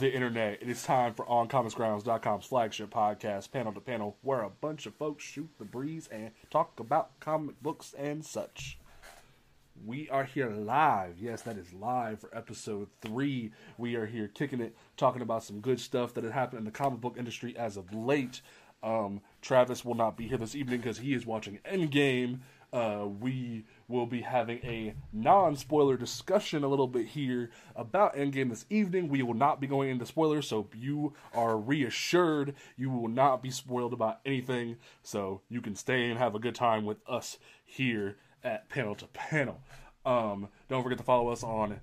The internet? It is time for OnComicsGrounds.com's flagship podcast, Panel to Panel, where a bunch of folks shoot the breeze and talk about comic books and such. We are here live. Yes, that is live for episode three. We are here kicking it, talking about some good stuff that had happened in the comic book industry as of late. Um, Travis will not be here this evening because he is watching Endgame. Uh, we will be having a non spoiler discussion a little bit here about Endgame this evening. We will not be going into spoilers, so you are reassured you will not be spoiled about anything. So you can stay and have a good time with us here at Panel to Panel. Um, don't forget to follow us on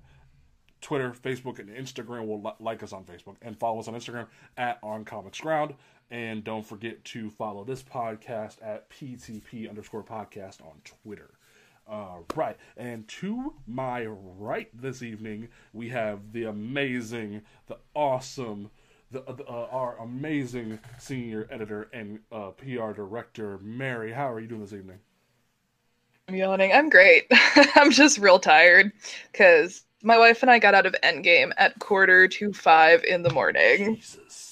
Twitter, Facebook, and Instagram. Will li- like us on Facebook and follow us on Instagram at On Comics Ground. And don't forget to follow this podcast at PTP underscore podcast on Twitter. Uh, right, and to my right this evening, we have the amazing, the awesome, the, uh, our amazing senior editor and uh, PR director, Mary. How are you doing this evening? I'm yawning. I'm great. I'm just real tired because my wife and I got out of Endgame at quarter to five in the morning. Jesus.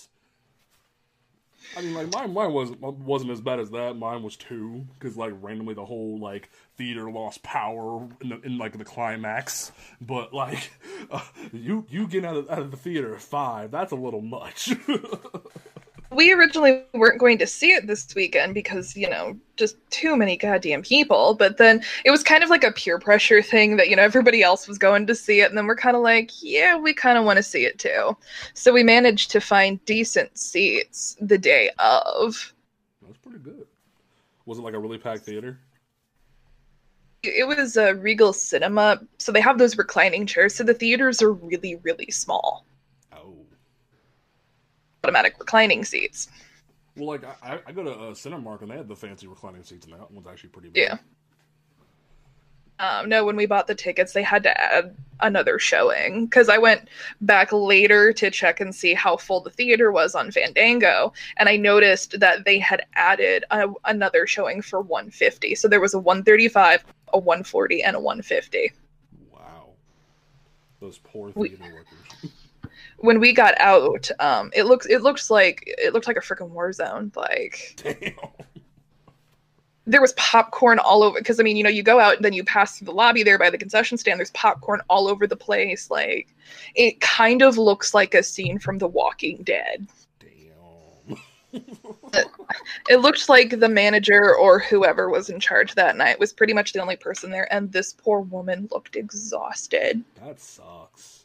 I mean, like mine, mine wasn't wasn't as bad as that. Mine was two because like randomly the whole like theater lost power in, the, in like the climax. But like uh, you you getting out of out of the theater at five, that's a little much. we originally weren't going to see it this weekend because you know just too many goddamn people but then it was kind of like a peer pressure thing that you know everybody else was going to see it and then we're kind of like yeah we kind of want to see it too so we managed to find decent seats the day of That's pretty good. Was it like a really packed theater? it was a regal cinema so they have those reclining chairs so the theaters are really really small. Automatic reclining seats Well, like I, I go to uh, Cinemark and they had the fancy reclining seats, and that one's actually pretty big. Yeah. Um, no, when we bought the tickets, they had to add another showing because I went back later to check and see how full the theater was on Fandango, and I noticed that they had added a, another showing for 150. So there was a 135, a 140, and a 150. Wow. Those poor We- theater workers. When we got out, um, it looks it looks like it looked like a freaking war zone. Like Damn. there was popcorn all over because I mean, you know, you go out and then you pass through the lobby there by the concession stand. There's popcorn all over the place. Like it kind of looks like a scene from The Walking Dead. Damn. It looked like the manager or whoever was in charge that night was pretty much the only person there, and this poor woman looked exhausted. that sucks.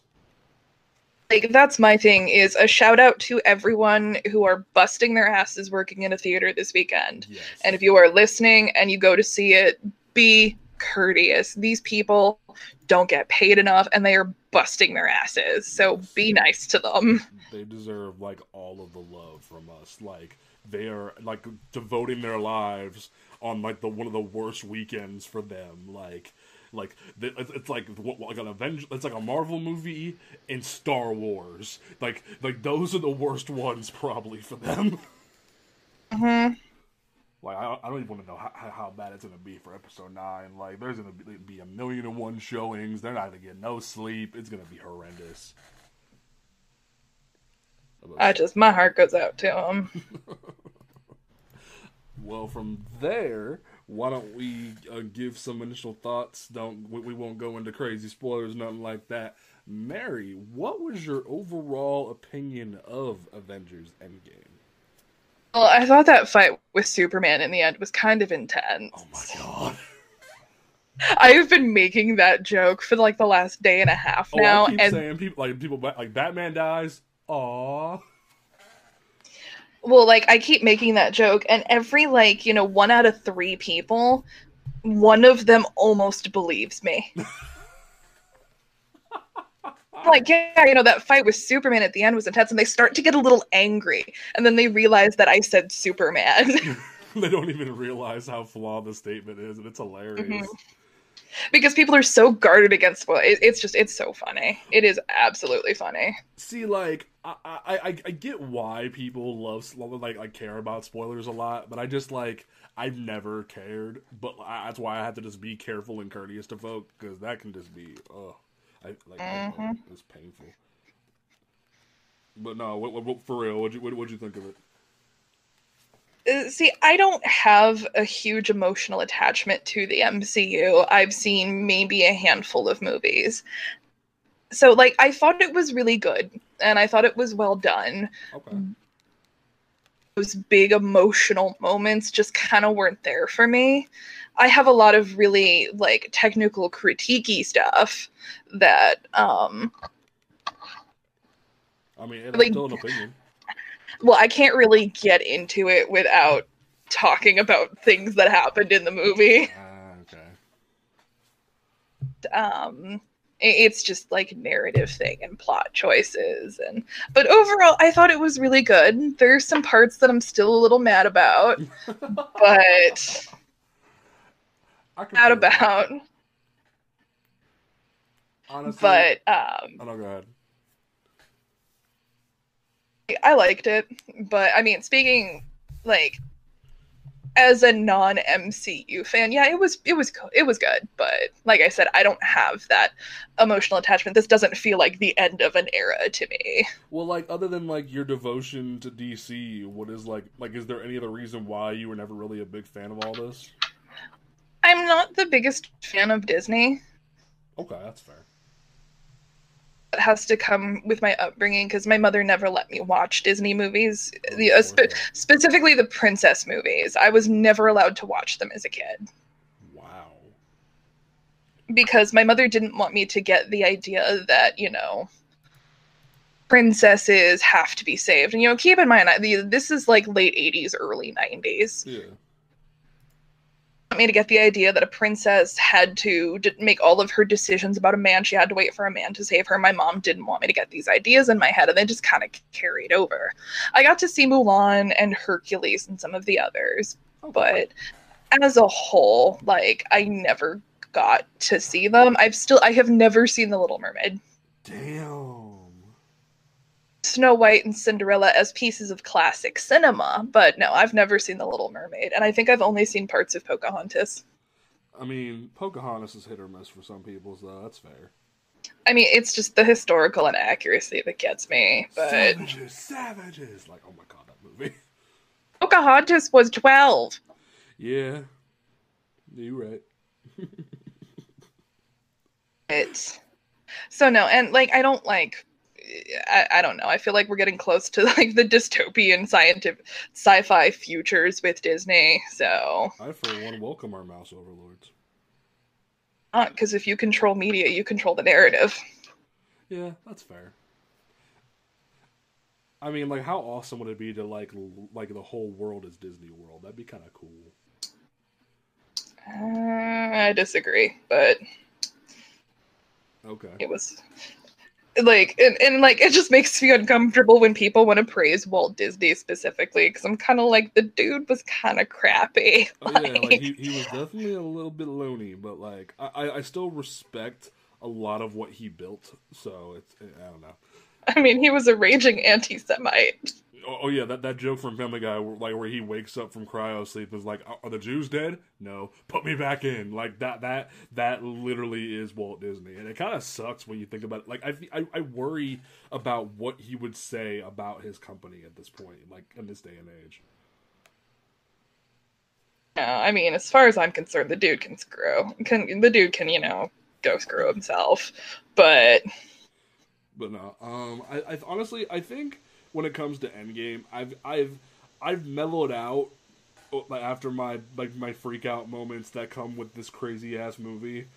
Like that's my thing is a shout out to everyone who are busting their asses working in a theater this weekend. Yes. And if you are listening and you go to see it, be courteous. These people don't get paid enough and they are busting their asses. So be nice to them. they deserve like all of the love from us. Like they are like devoting their lives on like the one of the worst weekends for them. Like Like it's, like what, like an Avenger. It's like a Marvel movie and Star Wars. Like like those are the worst ones probably for them. hmm Like I, I don't even want to know how, how bad it's gonna be for episode nine. Like there's gonna be, be a million and one showings. They're not gonna get no sleep. It's gonna be horrendous. I just my heart goes out to him. Well, from there, why don't we uh, give some initial thoughts? Don't we, we won't go into crazy spoilers, nothing like that. Mary, what was your overall opinion of Avengers Endgame? Well, I thought that fight with Superman in the end was kind of intense. Oh my god! I've been making that joke for like the last day and a half Oh, now, and saying people like people like Batman dies. Aw. Well, like I keep making that joke, and every like you know one out of three people, one of them almost believes me. like yeah, you know that fight with Superman at the end was intense, and they start to get a little angry, and then they realize that I said Superman. they don't even realize how flawed the statement is, and it's hilarious. Mhm. Because people are so guarded against spoil. It, it's just it's so funny. It is absolutely funny. See, like I, I, I, I get why people love like like care about spoilers a lot, but I just like I've never cared. But I, that's why I have to just be careful and courteous to folk because that can just be oh, I like I- Mhm. it's painful. But no, what, what, for real, what you what you think of it? Uh, See, I don't have a huge emotional attachment to the MCU. I've seen maybe a handful of movies. So, like, I thought it was really good and I thought it was well done. Okay, Those big emotional moments just kind of weren't there for me. I have a lot of really, like, technical critiquey stuff that, um, I mean it's like- still an opinion. Well, I can't really get into it without talking about things that happened in the movie. Ah, okay. um it's just like narrative thing and plot choices and but overall i thought it was really good there's some parts that i'm still a little mad about but not about honestly. but um oh no, go ahead. I liked it but i mean speaking like as a non MCU fan, yeah, it was it was it was good, but like I said, I don't have that emotional attachment. This doesn't feel like the end of an era to me. Well, like other than like your devotion to DC, what is like like is there any other reason why you were never really a big fan of all this? I'm not the biggest fan of Disney. Okay, that's fair. Has to come with my upbringing because my mother never let me watch Disney movies, Oh, the, uh, spe- specifically the princess movies. I was never allowed to watch them as a kid. Wow. because my mother didn't want me to get the idea that you know princesses have to be saved. And you know, keep in mind, I- the, this is like late '80s, early '90s. Yeah. Want me to get the idea that a princess had to make all of her decisions about a man. She had to wait for a man to save her. My mom didn't want me to get these ideas in my head, and they just kind of carried over. I got to see Mulan and Hercules and some of the others, oh, Okay. but as a whole, like I never got to see them. I've still I have never seen The Little Mermaid. damn. Snow White and Cinderella as pieces of classic cinema, but no, I've never seen The Little Mermaid, and I think I've only seen parts of Pocahontas. I mean, Pocahontas is hit or miss for some people, so that's fair. I mean, it's just the historical inaccuracy that gets me. But Savages, savages! Like, oh my god, that movie. Pocahontas was 12. yeah, you're right. It's so no, and like I don't like. I, I don't know. I feel like we're getting close to like the dystopian scientific sci-fi futures with Disney. So, I, for one, welcome our mouse overlords. because if you control media, you control the narrative. Yeah, that's fair. I mean, like, how awesome would it be to like, l- like the whole world is Disney World? That'd be kind of cool. Uh, I disagree, but Okay. it was like and, and like it just makes me uncomfortable when people want to praise Walt Disney specifically because I'm kind of like the dude was kind of crappy. Oh, yeah, like he, he was definitely a little bit loony, but like I, I still respect a lot of what he built. So it's I don't know. I mean, he was a raging anti-Semite. Oh, oh, yeah, that, that joke from Family Guy, like where he wakes up from cryo sleep, is like, "Are the Jews dead? No, put me back in." Like that, that, that literally is Walt Disney, and it kind of sucks when you think about it. Like I, I, I worry about what he would say about his company at this point, like in this day and age. No, I mean, as far as I'm concerned, the dude can screw. Can the dude can you know go screw himself? But, but no. Um, I, I honestly, I think when it comes to Endgame. I've I've I've mellowed out uh, after my like my freak out moments that come with this crazy ass movie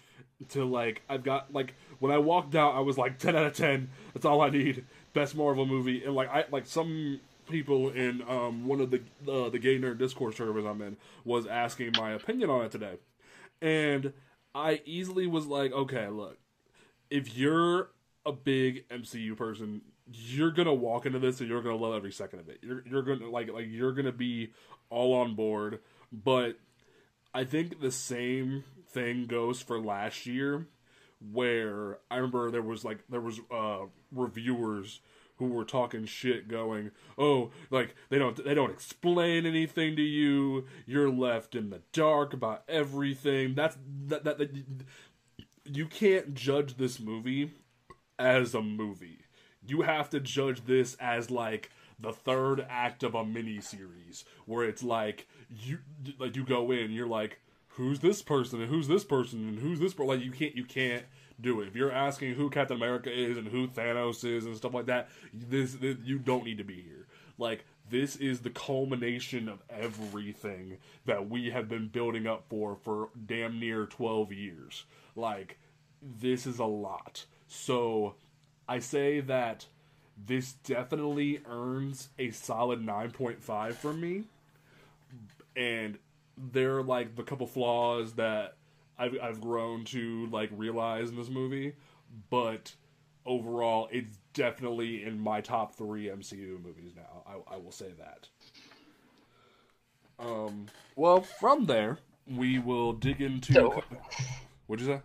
to like I've got like when I walked out I was like 10 out of 10 that's all I need. Best Marvel movie. And like I like some people in um one of the uh, the gay nerd discourse servers I'm in was asking my opinion on it today. And I easily was like okay look if you're a big MCU person you're gonna walk into this and you're gonna love every second of it. You're you're gonna like like you're gonna be all on board. But I think the same thing goes for last year, where I remember there was like there was uh reviewers who were talking shit going oh like they don't they don't explain anything to you you're left in the dark about everything that's that, that, that you can't judge this movie as a movie you have to judge this as like the third act of a mini series where it's like you like you go in you're like who's this person and who's this person and who's this person like you can't you can't do it. If you're asking who Captain America is and who Thanos is and stuff like that this, this you don't need to be here. Like this is the culmination of everything that we have been building up for for damn near 12 years. Like this is a lot. So I say that this definitely earns a solid 9.5 from me. And there are like the couple flaws that I've, I've grown to like realize in this movie, but overall, it's definitely in my top three MCU movies now. I, I will say that. Um, well, from there, we will dig into. So, what'd you say?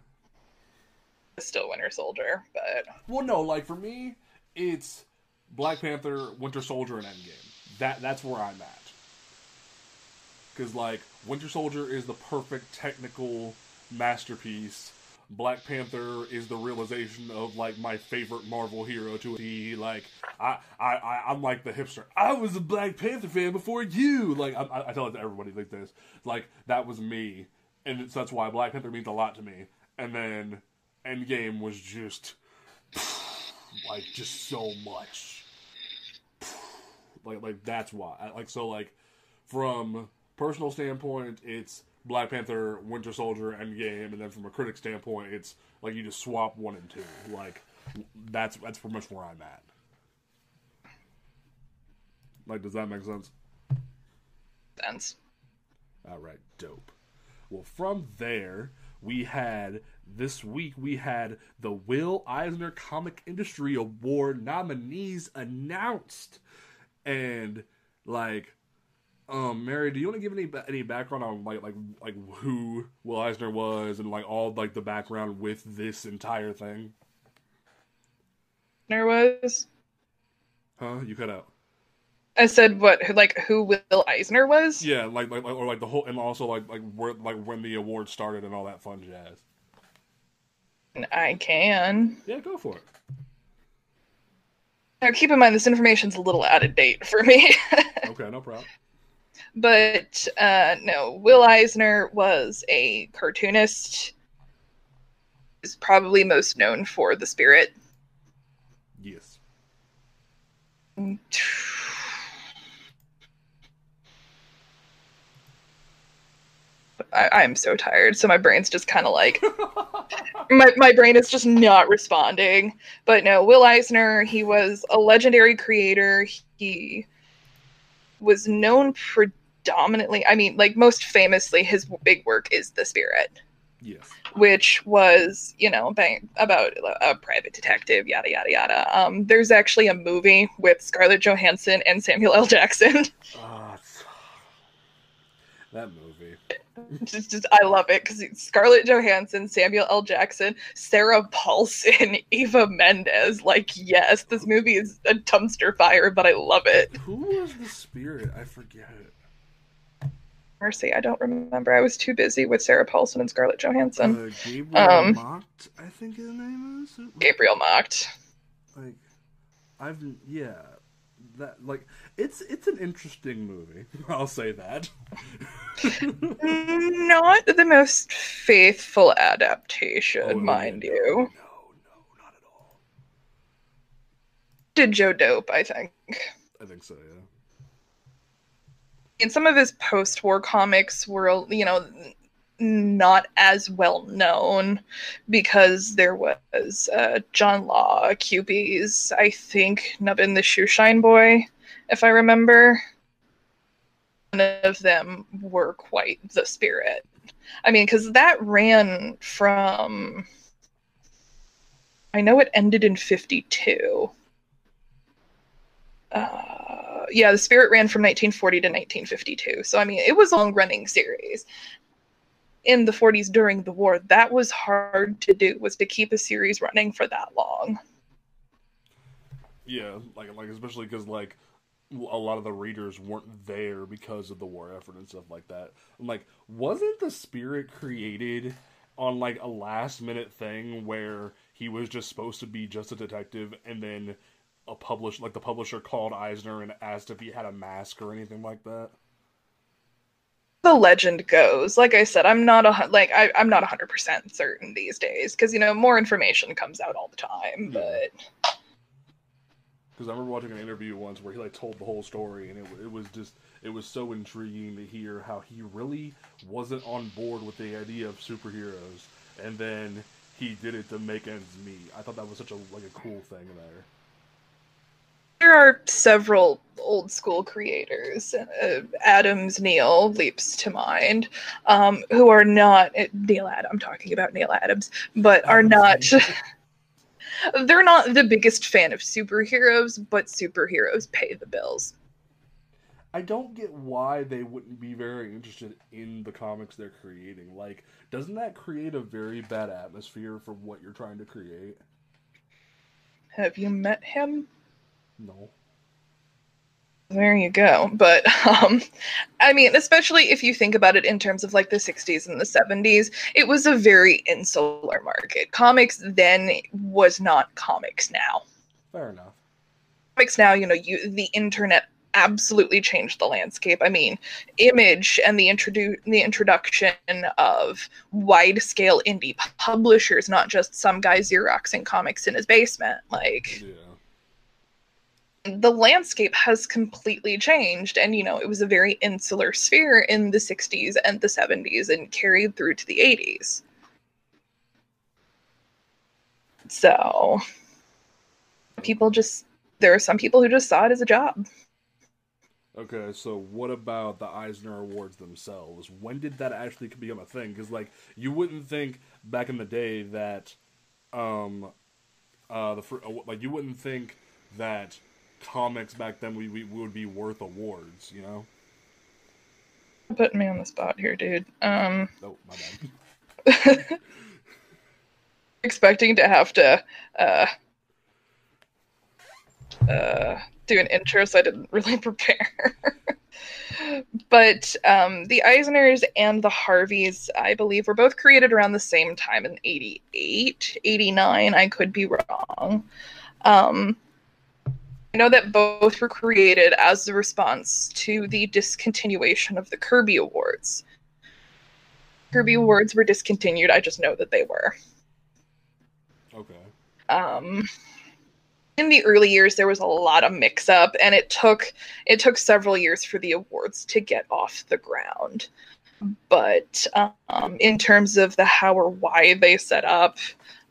Still Winter Soldier, but well, no, like for me, it's Black Panther, Winter Soldier, and Endgame. That that's where I'm at. Because like Winter Soldier is the perfect technical masterpiece. Black Panther is the realization of like my favorite Marvel hero to be like I I, I'm like the hipster. I was a Black Panther fan before you. Like I, I tell it to everybody like this. Like that was me, and so that's why Black Panther means a lot to me. And then Endgame was just like just so much. Like like that's why. Like so like from personal standpoint, it's Black Panther, Winter Soldier, Endgame, and then from a critic standpoint, it's like you just swap one and two. Like that's that's pretty much where I'm at. Like, does that make sense? Sense. All right, dope. Well, from there, we had this week we had the Will Eisner Comic Industry Award nominees announced, and like, um, Mary, do you want to give any any background on like like like who Will Eisner was and like all like the background with this entire thing? There was. Huh? You cut out. I said what like who Will Eisner was? Yeah, like like or like the whole and also like like where like when the award started and all that fun jazz. I can. Yeah, go for it. Now, keep in mind this information's a little out of date for me. okay, no problem. But uh, no, Will Eisner was a cartoonist. Is probably most known for The Spirit. Yes. I, am so tired, so my brain's just kind of like my my brain is just not responding. But no, Will Eisner, he was a legendary creator. He was known predominantly, I mean, like most famously, his big work is The Spirit. Yes. which was you know about a private detective yada yada yada um there's actually a movie with scarlett johansson and samuel l jackson Ah, that movie. Just, just i love it because scarlett johansson samuel l jackson sarah paulson eva mendes like yes this movie is a dumpster fire but i love it Who was the spirit? I forget. mercy i don't remember i was too busy with sarah paulson and scarlett johansson Uh, Gabriel Um, Macht, I think his name is. gabriel macht Like, I've yeah, that like it's it's an interesting movie. I'll say that. not the most faithful adaptation Oh, mind no, you No, no, not at all. did Joe Dope, I think. I think so. Yeah. And some of his post-war comics were, you know, not as well known because there was uh, John Law, Kewpies, I think, Nubbin the Shoeshine Boy, if I remember. None of them were quite the spirit. I mean, because that ran from. I know it ended in 52. Uh, yeah, the Spirit ran from 1940 to 1952. So, I mean, it was a long running series. In the 40s during the war, that was hard to do, was to keep a series running for that long. Yeah, like like especially because like a lot of the readers weren't there because of the war effort and stuff like that. I'm like, wasn't the spirit created on like a last minute thing where he was just supposed to be just a detective and then a publish like the publisher called Eisner and asked if he had a mask or anything like that? The legend goes, like I said, I'm not a like I, I'm not 100 percent certain these days because you know more information comes out all the time. Yeah. But Because I remember watching an interview once where he like told the whole story, and it, it was just it was so intriguing to hear how he really wasn't on board with the idea of superheroes, and then he did it to make ends meet. I thought that was such a like a cool thing there. there are several old school creators. Uh, Adams Neil leaps to mind, um, who are not Neil Adam. I'm talking about Neil Adams, but are not. they're not the biggest fan of superheroes, but superheroes pay the bills. I don't get why they wouldn't be very interested in the comics they're creating. Like, doesn't that create a very bad atmosphere for what you're trying to create? Have you met him? No. There you go. But um I mean, especially if you think about it in terms of like the 60s and the 70s, it was a very insular market. Comics then was not comics now. Fair enough. Comics now, you know, you the internet absolutely changed the landscape. I mean, Image and the introdu- the introduction of wide-scale indie publishers, not just some guy xeroxing comics in his basement. Like Yeah. The landscape has completely changed and you know it was a very insular sphere in the 60s and the 70s and carried through to the 80s so people just there are some people who just saw it as a job Okay, so what about the Eisner Awards themselves? When did that actually become a thing? Because like you wouldn't think back in the day that, um, uh, the uh, like you wouldn't think that comics back then we, we would be worth awards. You know? putting me on the spot here dude um Oh my bad. expecting to have to uh uh do an intro so i didn't really prepare but um the eisners and the harveys i believe were both created around the same time in 88 89 i could be wrong um I know that both were created as a response to the discontinuation of the Kirby Awards. Kirby Awards were discontinued. I just know that they were. Okay. um in the early years there was a lot of mix up and it took it took several years for the awards to get off the ground but um in terms of the how or why they set up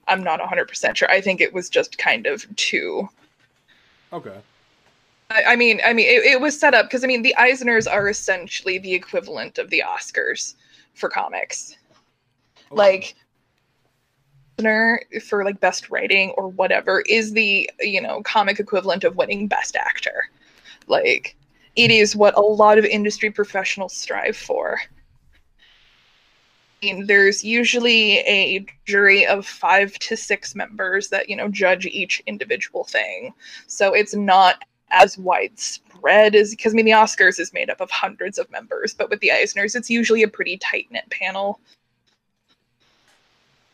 i'm not 100% sure i think it was just kind of too Okay. I, I mean, I mean, it, it was set up because I mean, the Eisners are essentially the equivalent of the Oscars for comics. Like for like best writing or whatever is the you know comic equivalent of winning best actor like it is what a lot of industry professionals strive for there's usually a jury of five to six members that you know judge each individual thing so it's not as widespread as because i mean the oscars is made up of hundreds of members but with the eisners it's usually a pretty tight knit panel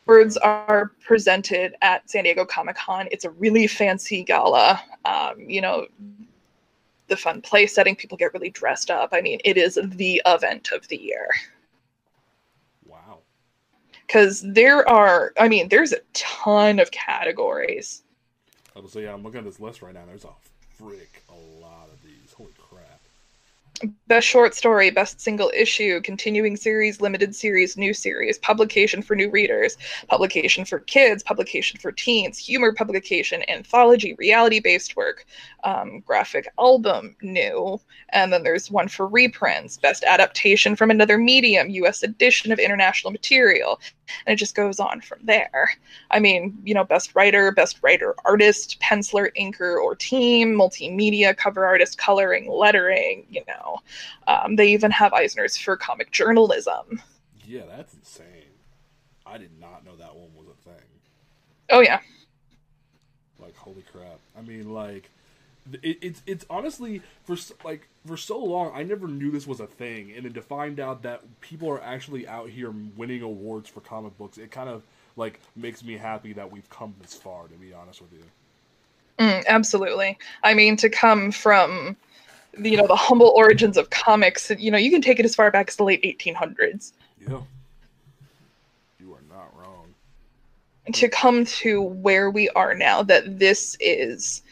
Words are presented at San Diego Comic Con. It's a really fancy gala. Um, you know, the fun place setting, people get really dressed up. I mean, it is the event of the year. Because there are, I mean, there's a ton of categories. Oh, Was say, yeah, I'm looking at this list right now. There's a frick a lot of these. Holy Best short story, best single issue, continuing series, limited series, new series, publication for new readers, publication for kids, publication for teens, humor publication, anthology, reality based work, um, graphic album, new. And then there's one for reprints, best adaptation from another medium, US edition of international material. And it just goes on from there. I mean, you know, best writer, best writer artist, penciler, inker, or team, multimedia, cover artist, coloring, lettering, you know now. Um, they even have Eisner's for comic journalism. Yeah, that's insane. I did not know that one was a thing. Oh yeah. Like holy crap! I mean, like it, it's it's honestly for like for so long I never knew this was a thing, and then to find out that people are actually out here winning awards for comic books, it kind of like makes me happy that we've come this far. To be honest with you. Mm, absolutely. I mean, to come from you know the humble origins of comics you know you can take it as far back as the late 1800s yeah. You are not wrong. To come to where we are now that this is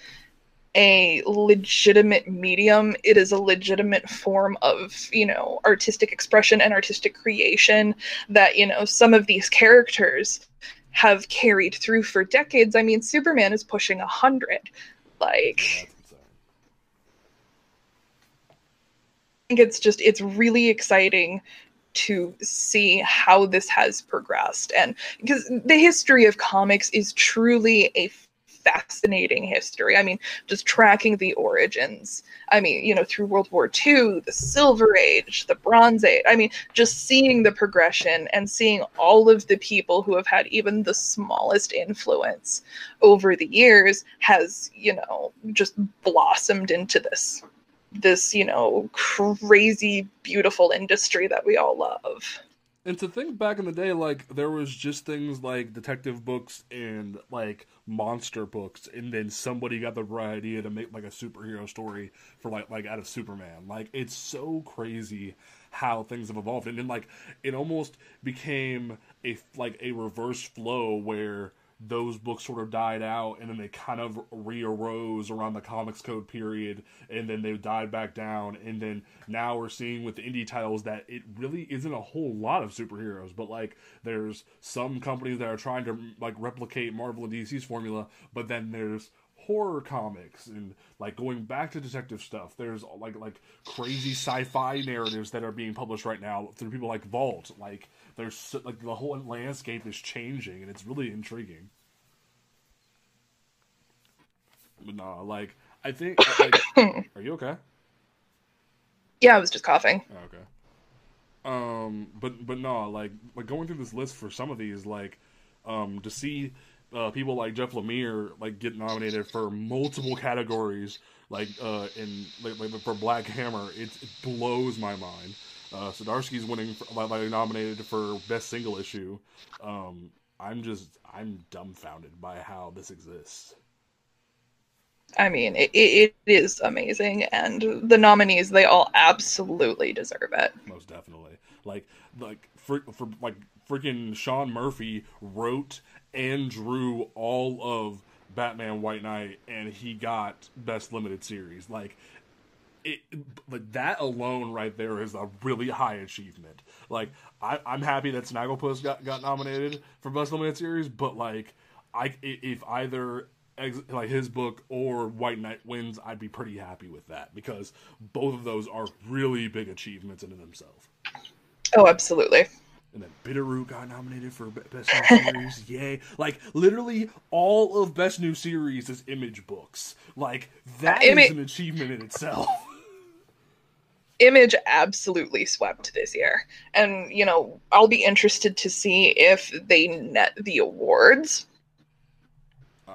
a legitimate medium it is a legitimate form of you know artistic expression and artistic creation that you know some of these characters have carried through for decades. I mean superman is pushing a hundred. Like think it's just it's really exciting to see how this has progressed and because the history of comics is truly a fascinating history. I mean, just tracking the origins. I mean, you know, through World War II, the Silver Age, the Bronze Age. I mean, just seeing the progression and seeing all of the people who have had even the smallest influence over the years has, you know, just blossomed into this this, you know, crazy beautiful industry that we all love. And to think back in the day, like there was just things like detective books and like monster books, and then somebody got the right idea to make like a superhero story for like like out of Superman. Like it's so crazy how things have evolved, and then like it almost became a like a reverse flow where those books sort of died out and then they kind of re-arose around the comics code period and then they died back down and then now we're seeing with the indie titles that it really isn't a whole lot of superheroes but like there's some companies that are trying to like replicate marvel and dc's formula but then there's horror comics and like going back to detective stuff. There's like like crazy sci-fi narratives that are being published right now through people like vault. Like there's like the whole landscape is changing and it's really intriguing. But no, like I think like are you okay? Yeah, I was just coughing. Oh, okay. Um, but but no, like like going through this list for some of these, like um, to see uh, people like Jeff Lemire like get nominated for multiple categories, like uh, in like, like for Black Hammer, it, it blows my mind. Uh, Zdarsky's winning, for, like, nominated for best single issue. Um, I'm just, I'm dumbfounded by how this exists. I mean, it, it is amazing, and the nominees they all absolutely deserve it. Most definitely, like like for, for like freaking Sean Murphy wrote and drew all of Batman White Knight, and he got best limited series. Like it, but that alone right there is a really high achievement. Like I, am happy that Snagglepuss got, got nominated for best limited series, but like I if either like his book or White Knight wins, I'd be pretty happy with that because both of those are really big achievements in themselves. Oh, absolutely. And then Bitterroot got nominated for Best New Series. Yay. Like, literally, all of Best New Series is image books. Like, that is an achievement in itself. Image absolutely swept this year. And, you know, I'll be interested to see if they net the awards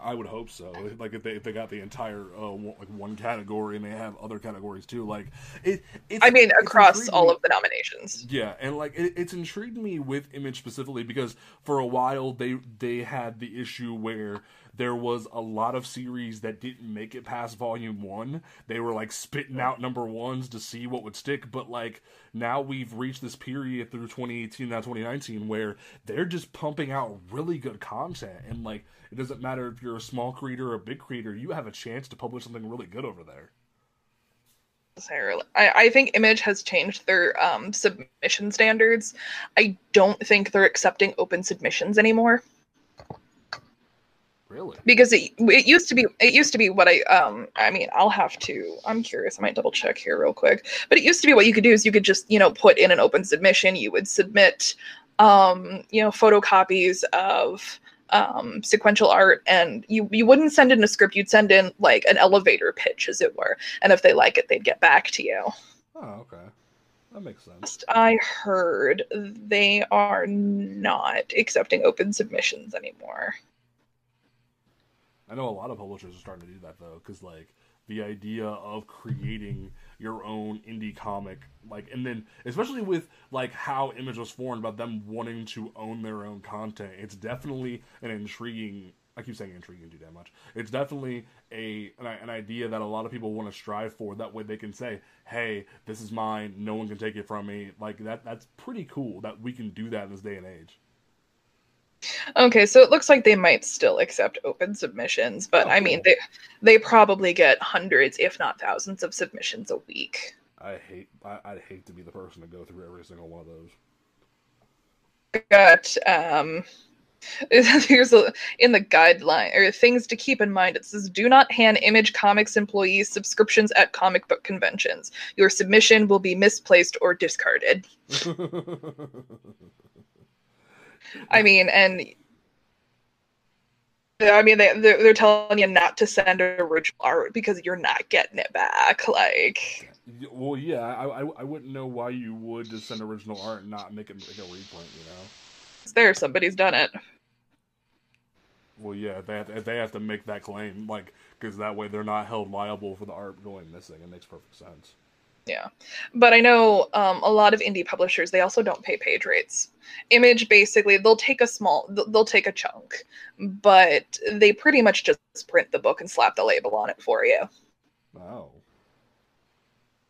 I would hope so. Like if they if they got the entire uh, one, like one category and they have other categories too. Like it. I mean, across all of the nominations. Yeah, and like it, it's intrigued me with Image specifically because for a while they they had the issue where there was a lot of series that didn't make it past volume one. They were like spitting out number ones to see what would stick, but like now we've reached this period through 2018 now 2019 where they're just pumping out really good content and like it doesn't matter if you're a small creator or a big creator, you have a chance to publish something really good over there. I, I think Image has changed their um, submission standards. I don't think they're accepting open submissions anymore. Really? Because it it used to be it used to be what I um I mean I'll have to I'm curious I might double check here real quick. But it used to be what you could do is you could just you know put in an open submission. You would submit um you know photocopies of um, sequential art and you you wouldn't send in a script. You'd send in like an elevator pitch as it were. And if they like it they'd get back to you. Oh okay. That makes sense. I heard they are not accepting open submissions anymore i know a lot of publishers are starting to do that though because like the idea of creating your own indie comic like and then especially with like how image was formed about them wanting to own their own content it's definitely an intriguing i keep saying intriguing too damn much. It's definitely a an, an idea that a lot of people want to strive for. That way they can say hey this is mine. No one can take it from me. Like that that's pretty cool that we can do that in this day and age Okay, so it looks like they might still accept open submissions, but I mean they they probably get hundreds, if not thousands, of submissions a week. I hate I, would hate to be the person to go through every single one of those. Got um here's a, in the guideline or things to keep in mind it says do not hand image comics employees subscriptions at comic book conventions your submission will be misplaced or discarded I mean, and I mean, they they're, they're telling you not to send original art because you're not getting it back. Like, well, yeah, I I, I wouldn't know why you would just send original art and not make it like a reprint. You know, it's there. Somebody's done it. Well, yeah, they have to, they have to make that claim, like, because that way they're not held liable for the art going missing. It makes perfect sense. Yeah, but I know um, a lot of indie publishers they also don't pay page rates. Image basically they'll take a small they'll take a chunk, but they pretty much just print the book and slap the label on it for you. Wow.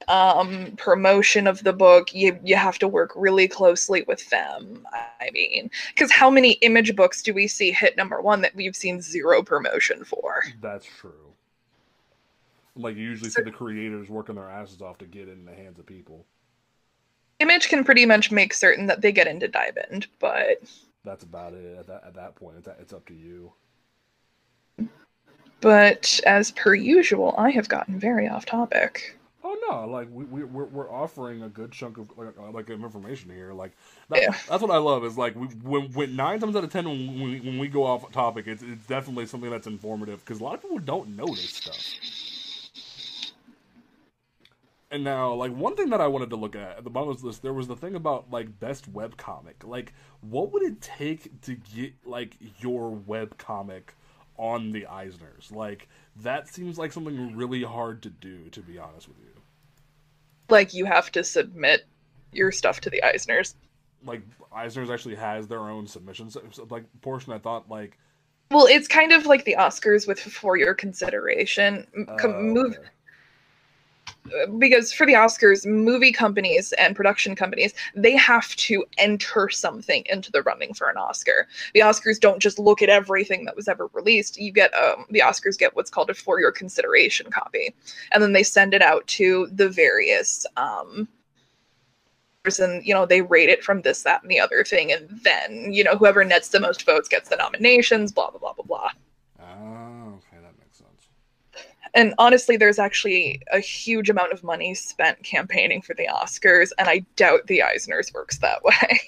Um, promotion of the book, you you have to work really closely with them. I mean, because how many image books do we see hit number one that we've seen zero promotion for? That's true. Like you usually so, see the creators working their asses off to get in the hands of people. Image can pretty much make certain that they get into Diamond, but that's about it. At that at that point, it's, it's up to you. But as per usual, I have gotten very off topic. Oh no! Like we we we're, we're offering a good chunk of like, uh, like information here. Like that, yeah. that's what I love. Is like we when, when nine times out of ten when we when we go off topic, it's it's definitely something that's informative because a lot of people don't know this stuff. And now, like one thing that I wanted to look at at the bottom of this list, there was the thing about like best web comic. Like, what would it take to get like your web comic on the Eisners? Like, that seems like something really hard to do, to be honest with you. Like, you have to submit your stuff to the Eisners. Like, Eisners actually has their own submissions. Like, portion I thought like. Well, it's kind of like the Oscars with for your consideration. Uh, Move. Because for the Oscars, movie companies and production companies, they have to enter something into the running for an Oscar. The Oscars don't just look at everything that was ever released. You get um, the Oscars get what's called a for your consideration copy, and then they send it out to the various um, and you know they rate it from this, that, and the other thing, and then you know whoever nets the most votes gets the nominations. Blah blah blah blah blah. And honestly, there's actually a huge amount of money spent campaigning for the Oscars, and I doubt the Eisners works that way.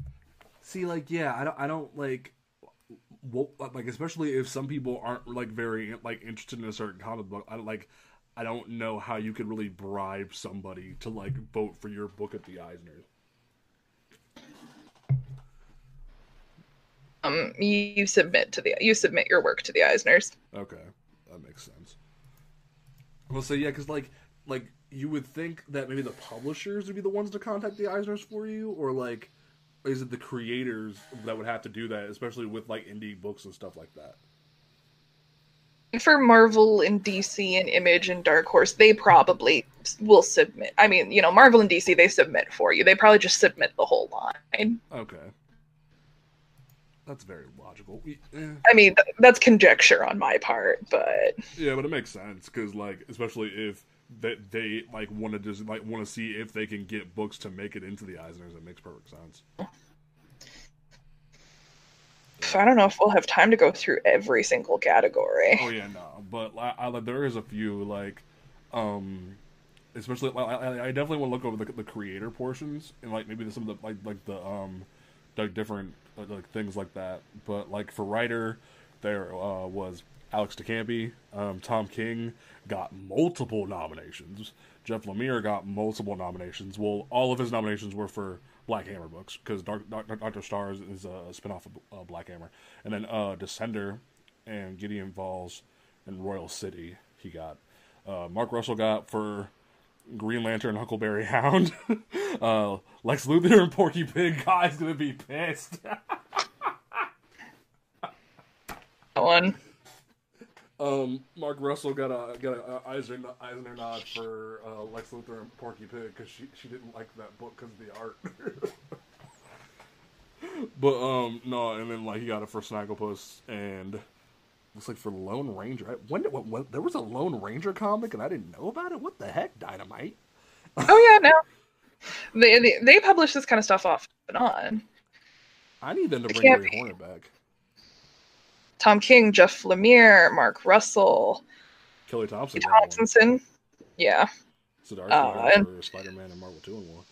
See, like, yeah, I don't, I don't like, what, like, especially if some people aren't like very like interested in a certain comic book. I don't like, I don't know how you could really bribe somebody to like vote for your book at the Eisners. Um, you submit to the you submit your work to the Eisners. Okay, that makes sense. Well, so yeah, because like, like you would think that maybe the publishers would be the ones to contact the Eisners for you, or like, is it the creators that would have to do that, especially with like indie books and stuff like that? For Marvel and DC and Image and Dark Horse, they probably will submit. I mean, you know, Marvel and DC, they submit for you. They probably just submit the whole line. Okay. That's very logical. Eh. I mean, th- that's conjecture on my part, but Yeah, but it makes sense because, like, especially if they, they like want to just like want to see if they can get books to make it into the Eisners, it makes perfect sense. I don't know if we'll have time to go through every single category. Oh yeah, no, but I, I, there is a few like, um, especially like, I, I definitely want to look over the, the creator portions and like maybe some of the like like the um, like different like things like that. But like for writer, there uh, was Alex de Campi, um, Tom King got multiple nominations. Jeff Lemire got multiple nominations. Well, all of his nominations were for Black Hammer books because Doctor Stars is a spinoff of uh, Black Hammer, and then uh, Descender and Gideon Falls and Royal City he got. Uh, Mark Russell got for Green Lantern, Huckleberry Hound, uh, Lex Luthor, and Porky Pig. Guy's gonna be pissed. That one. Um, Mark Russell got a got a Eisner, Eisner nod for uh, Lex Luthor and Porky Pig because she she didn't like that book because of the art. but um no, and then like he got it for Snagglepuss and looks like for Lone Ranger. When, did, when, when there was a Lone Ranger comic and I didn't know about it. What the heck, Dynamite? oh yeah, no. They, they they publish this kind of stuff off and on. I need them to bring Green Hornet back. Tom King, Jeff Lemire, Mark Russell, Kelly Thompson, Thompson, yeah, Zdarsky uh, and for Spider-Man and Marvel Two-in-One.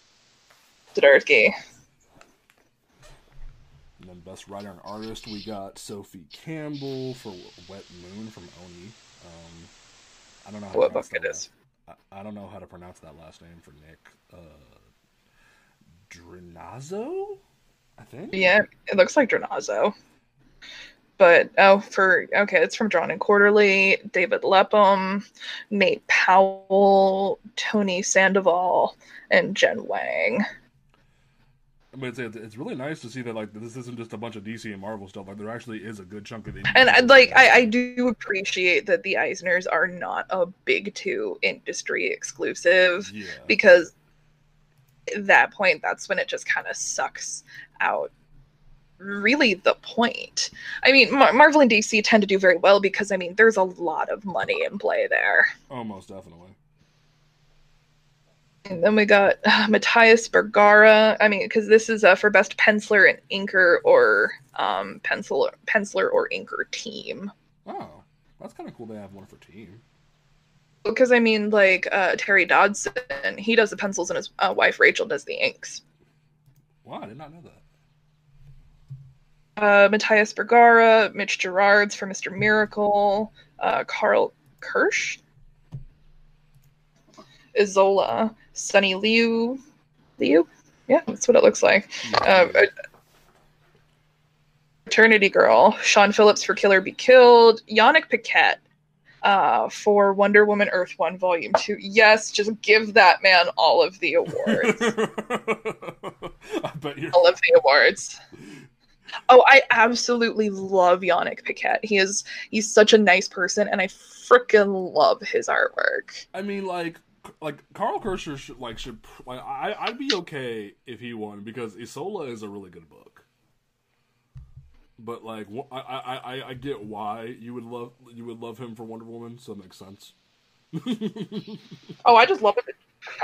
Zdarsky. And then best writer and artist, we got Sophie Campbell for Wet Moon from Oni. Um, I don't know how what book it is. I, I, don't know how to pronounce that last name for Nick. Uh, Drenazzo, I think. Yeah, it looks like Drenazzo but oh, for okay, it's from Drawn and Quarterly, David Lapham, Nate Powell, Tony Sandoval, and Jen Wang. Mean, it's, it's really nice to see that like this isn't just a bunch of DC and Marvel stuff. Like there actually is a good chunk of it. And I, like I, I do appreciate that the Eisners are not a big two industry exclusive yeah. because at that point that's when it just kind of sucks out really the point. I mean, Mar- Marvel and DC tend to do very well because I mean, there's a lot of money in play there. Oh, Almost definitely. And then we got uh, Matías Bergara. I mean, because this is uh, for best penciler and inker or um, pencil penciler or inker team. Oh, that's kind of cool. They have one for team. Because I mean, like uh, Terry Dodson, he does the pencils, and his uh, wife Rachel does the inks. Wow, I did not know that uh, Matías Bergara, Mitch Gerads for Mr. Miracle, uh, Kirsch, Kersch, Sonny Liew, Liu, yeah, that's what it looks like. Uh, Eternity Girl, Sean Phillips for Killer Be Killed, Yannick Paquette uh, for Wonder Woman Earth One Volume Two. Yes, just give that man all of the awards. I bet you all of the awards. Oh, I absolutely love Yannick Paquette. He is he's such a nice person, and I freaking love his artwork. I mean, like like Karl Kersch should like should like I I'd be okay if he won because Isola is a really good book. But like I I I, I get why you would love you would love him for Wonder Woman, so it makes sense. oh, I just love it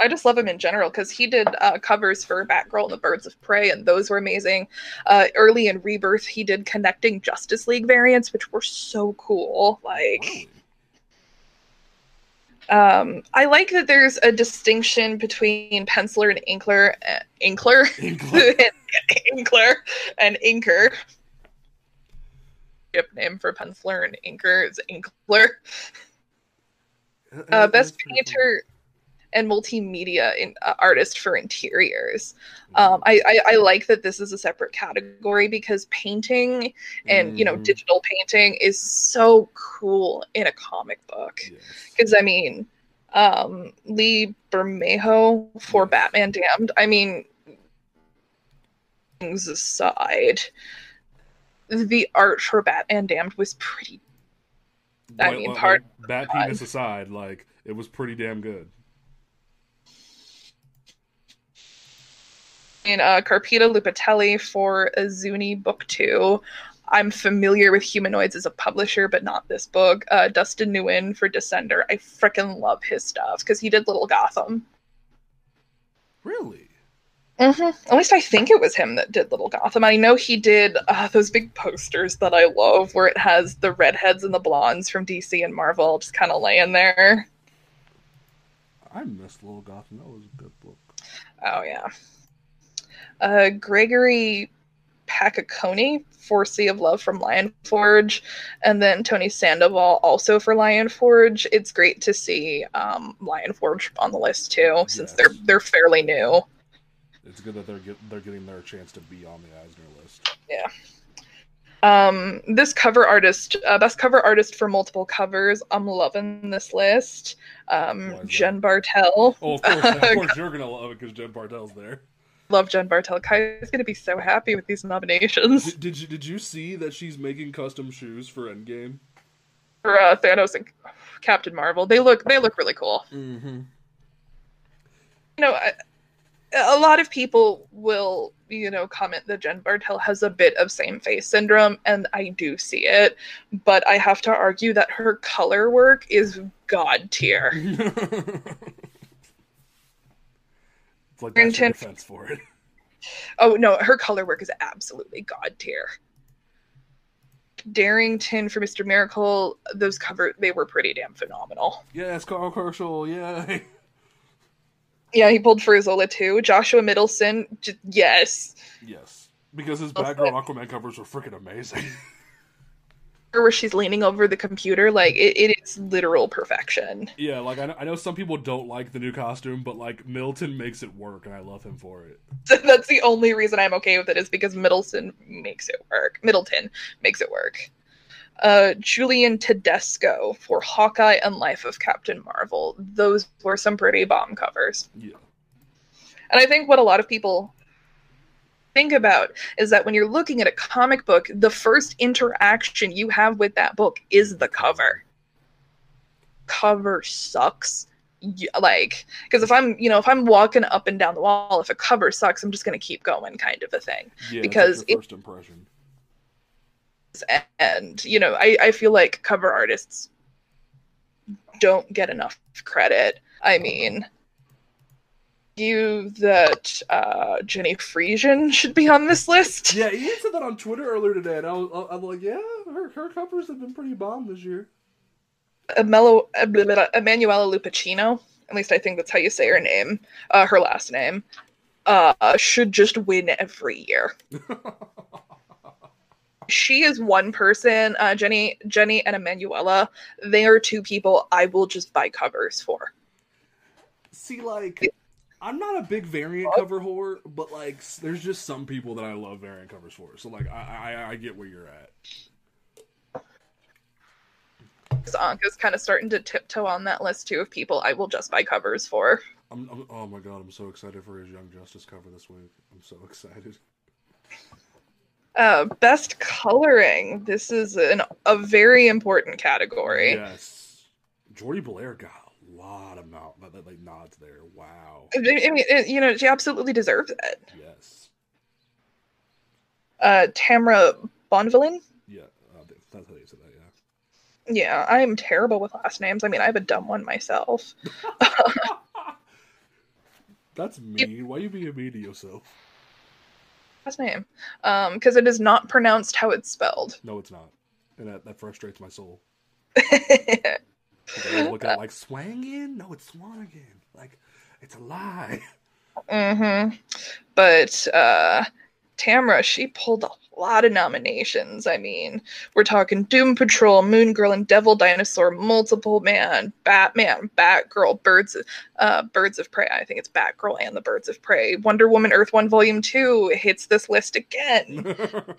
I just love him in general because he did uh, covers for Batgirl and the Birds of Prey, and those were amazing. Uh, early in Rebirth, he did connecting Justice League variants, which were so cool. Like, Um, I like that there's a distinction between penciler and inkler, uh, inkler, Inkler. inkler, and inker. Yep, name for penciler and inker is inkler. Uh, best painter and multimedia in, uh, artist for interiors. Um, I, I, I like that this is a separate category because painting and you know Mhm. digital painting is so cool in a comic book Yes. because I mean, um, Lee Bermejo for Yes. Batman Damned. I mean, things aside, the art for Batman Damned was pretty. I mean, part- like, bat penis aside, like it was pretty damn good. I mean, uh, Carita Lupattelli for Azuni Book Two. I'm familiar with Humanoids as a publisher, but not this book. Uh, Dustin Nguyen for Descender. I freaking love his stuff because he did Little Gotham. Really? hmm At least I think it was him that did Little Gotham. I know he did uh, those big posters that I love, where it has the redheads and the blondes from DC and Marvel just kind of laying there. I missed Little Gotham. That was a good book. Oh yeah. Uh, Gregory Panaccione for Sea of Love from Lion Forge, and then Tony Sandoval also for Lion Forge. It's great to see um, Lion Forge on the list too, since Yes. they're they're fairly new. It's good that they're get, they're getting their chance to be on the Eisner list. Yeah. Um, this cover artist, uh, best cover artist for multiple covers. I'm loving this list. Um, Why is that? Jen Bartel. Oh, of course, of course you're gonna love it because Jen Bartel's there. Love Jen Bartel. Kai is gonna be so happy with these nominations Did, did you did you see that she's making custom shoes for Endgame? for uh, Thanos and Captain Marvel. They look they look really cool. Mm-hmm. You know, I, a lot of people will you know comment that Jen Bartel has a bit of same face syndrome, and I do see it. But I have to argue that her color work is god tier. like that's defense for it. Oh no, her color work is absolutely god tier. Derington for Mr. Miracle, those cover they were pretty damn phenomenal. Yes, Karl Kerschl. Yeah. Yeah, he pulled for Zola too. Joshua Middleton, j- yes. yes, because his Batgirl Aquaman covers were freaking amazing. Where she's leaning over the computer, like it, it is literal perfection. yeah, like I know, I know some people don't like the new costume, but like Middleton makes it work, and I love him for it. That's the only reason I'm okay with it is because Middleton makes it work. Middleton makes it work. Uh, Julian Tedesco for Hawkeye and Life of Captain Marvel. Those were some pretty bomb covers. Yeah. And I think what a lot of people think about is that when you're looking at a comic book, the first interaction you have with that book is the cover. Cover sucks. Like, because if I'm, you know, if I'm walking up and down the wall, if a cover sucks, I'm just going to keep going, kind of a thing. Yeah, Because like your it- first impression. And, you know, I, I feel like cover artists don't get enough credit. I mean, you that uh, Jenny Frison should be on this list. Yeah, he said that on Twitter earlier today, and I was, I'm like, yeah, her, her covers have been pretty bomb this year. Amelo, blah, blah, blah, Emanuela Lupacchino, at least I think that's how you say her name, uh, her last name, uh, should just win every year. She is one person, uh, Jenny, Jenny and Emanuela. They are two people I will just buy covers for. See, like, I'm not a big variant cover whore, but like, there's just some people that I love variant covers for. So like, I I, I get where you're at. Anka's kind of starting to tiptoe on that list too of people I will just buy covers for. I'm, I'm oh my god, I'm so excited for his Young Justice cover this week. I'm so excited. Uh, best coloring. This is an, a very important category. Yes, Jordie Bellaire got lot of nod, like, like nods there. Wow. I mean, you know, she absolutely deserves it. Yes. Uh, Tamara Bonvillain. Yeah. Uh, that's how you say that. Yeah. Yeah, I am terrible with last names. I mean, I have a dumb one myself. That's mean. Why are you being mean to yourself? Last name, um, because it is not pronounced how it's spelled. No, it's not, and that, that frustrates my soul. Gotta look at it like swangin. No, it's swangin. Like it's a lie. Mm-hmm. But uh, Tamra, she pulled a lot of nominations. I mean, we're talking Doom Patrol, Moon Girl, and Devil Dinosaur, Multiple Man, Batman, Batgirl, Birds, uh, Birds of Prey. I think it's Batgirl and the Birds of Prey. Wonder Woman, Earth One, Volume Two hits this list again.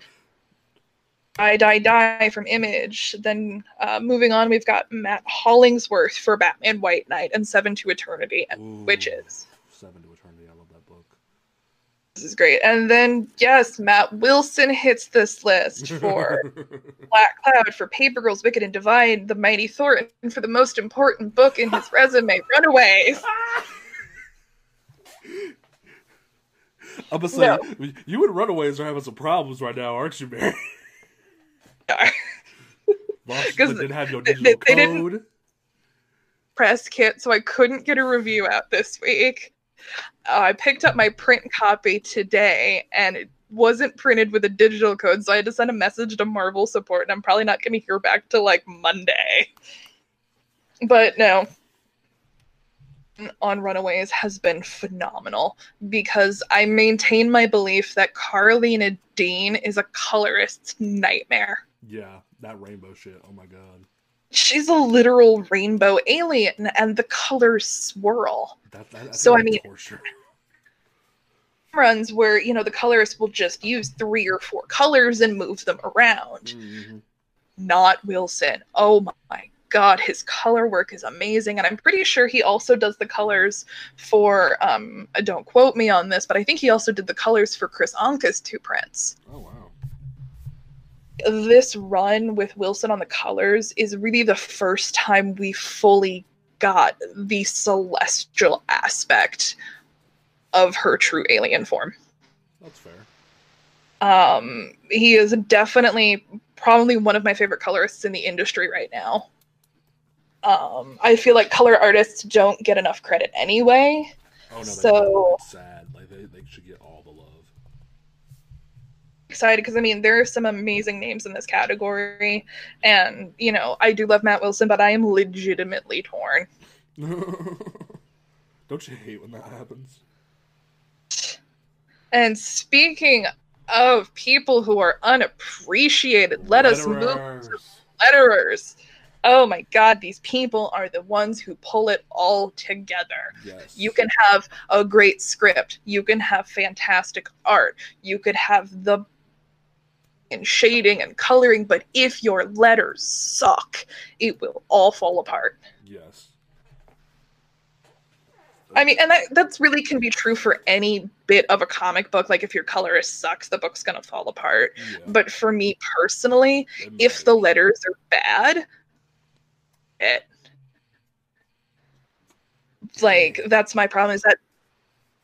I Die Die from Image. Then uh, moving on, we've got Matt Hollingsworth for Batman White Knight and Seven to Eternity and Ooh. Witches. Seven to Eternity. I love that book. This is great. And then, yes, Matt Wilson hits this list for Black Cloud, for Paper Girls, Wicked and Divine, The Mighty Thor, and for the most important book in his resume, Runaways. I'm gonna say you and Runaways are having some problems right now, aren't you, Mary? Lost, 'Cause didn't have your they- digital they didn't- Press kit, so I couldn't get a review out this week. Uh, I picked up my print copy today, and it wasn't printed with a digital code, so I had to send a message to Marvel support, and I'm probably not going to hear back till like Monday. But no, on Runaways has been phenomenal because I maintain my belief that Karolina Dean is a colorist's nightmare. Yeah, that rainbow shit. Oh my god. She's a literal rainbow alien, and the colors swirl. That, that, So, I mean- torture. runs where you know the colorist will just use three or four colors and move them around Mhm. not wilson oh my god his color work is amazing and i'm pretty sure he also does the colors for um don't quote me on this but i think he also did the colors for kris anka's two prints Oh wow. This run with wilson on the colors is really the first time we fully got the celestial aspect of her true alien form That's fair. Um, he is definitely probably one of my favorite colorists in the industry right now. Um, I feel like color artists don't get enough credit anyway. Oh no, So- don't. It's sad. Like they, they should get all the love. Excited because I mean there are some amazing names in this category, and you know I do love Matt Wilson, but I am legitimately torn. don't you hate when that happens? And speaking of people who are unappreciated, let us move to letterers. Oh my god, these people are the ones who pull it all together. Yes. You can have a great script, you can have fantastic art, you could have the and shading and coloring, but if your letters suck, it will all fall apart. Yes. I mean, and that that's really can be true for any bit of a comic book. Like if your colorist sucks, the book's gonna fall apart. Yeah, But for me personally, if the letters are bad, it like that's my problem is that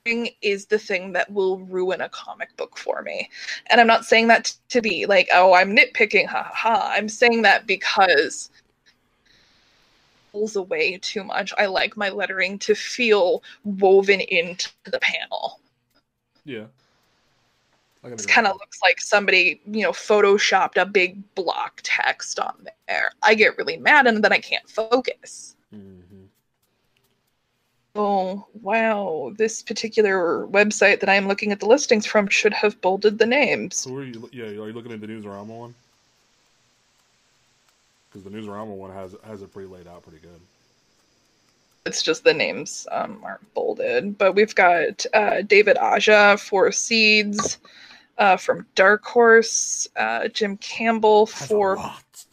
is the thing that will ruin a comic book for me. And I'm not saying that t- to be like, oh, I'm nitpicking, ha ha ha. I'm saying that because it pulls away too much. I like my lettering to feel woven into the panel. yeah. I can It kind of looks like somebody, you know, photoshopped a big block text on there. I get really mad and then I can't focus. that. Oh, wow. This particular website that I'm looking at the listings from should have bolded the names. So, are you? Yeah, are you looking at the Newsarama one? Because the Newsarama one has has it pretty laid out pretty good. It's just the names um, aren't bolded. But we've got uh, David Aja for Seeds uh, from Dark Horse, uh, Jim Campbell for lot.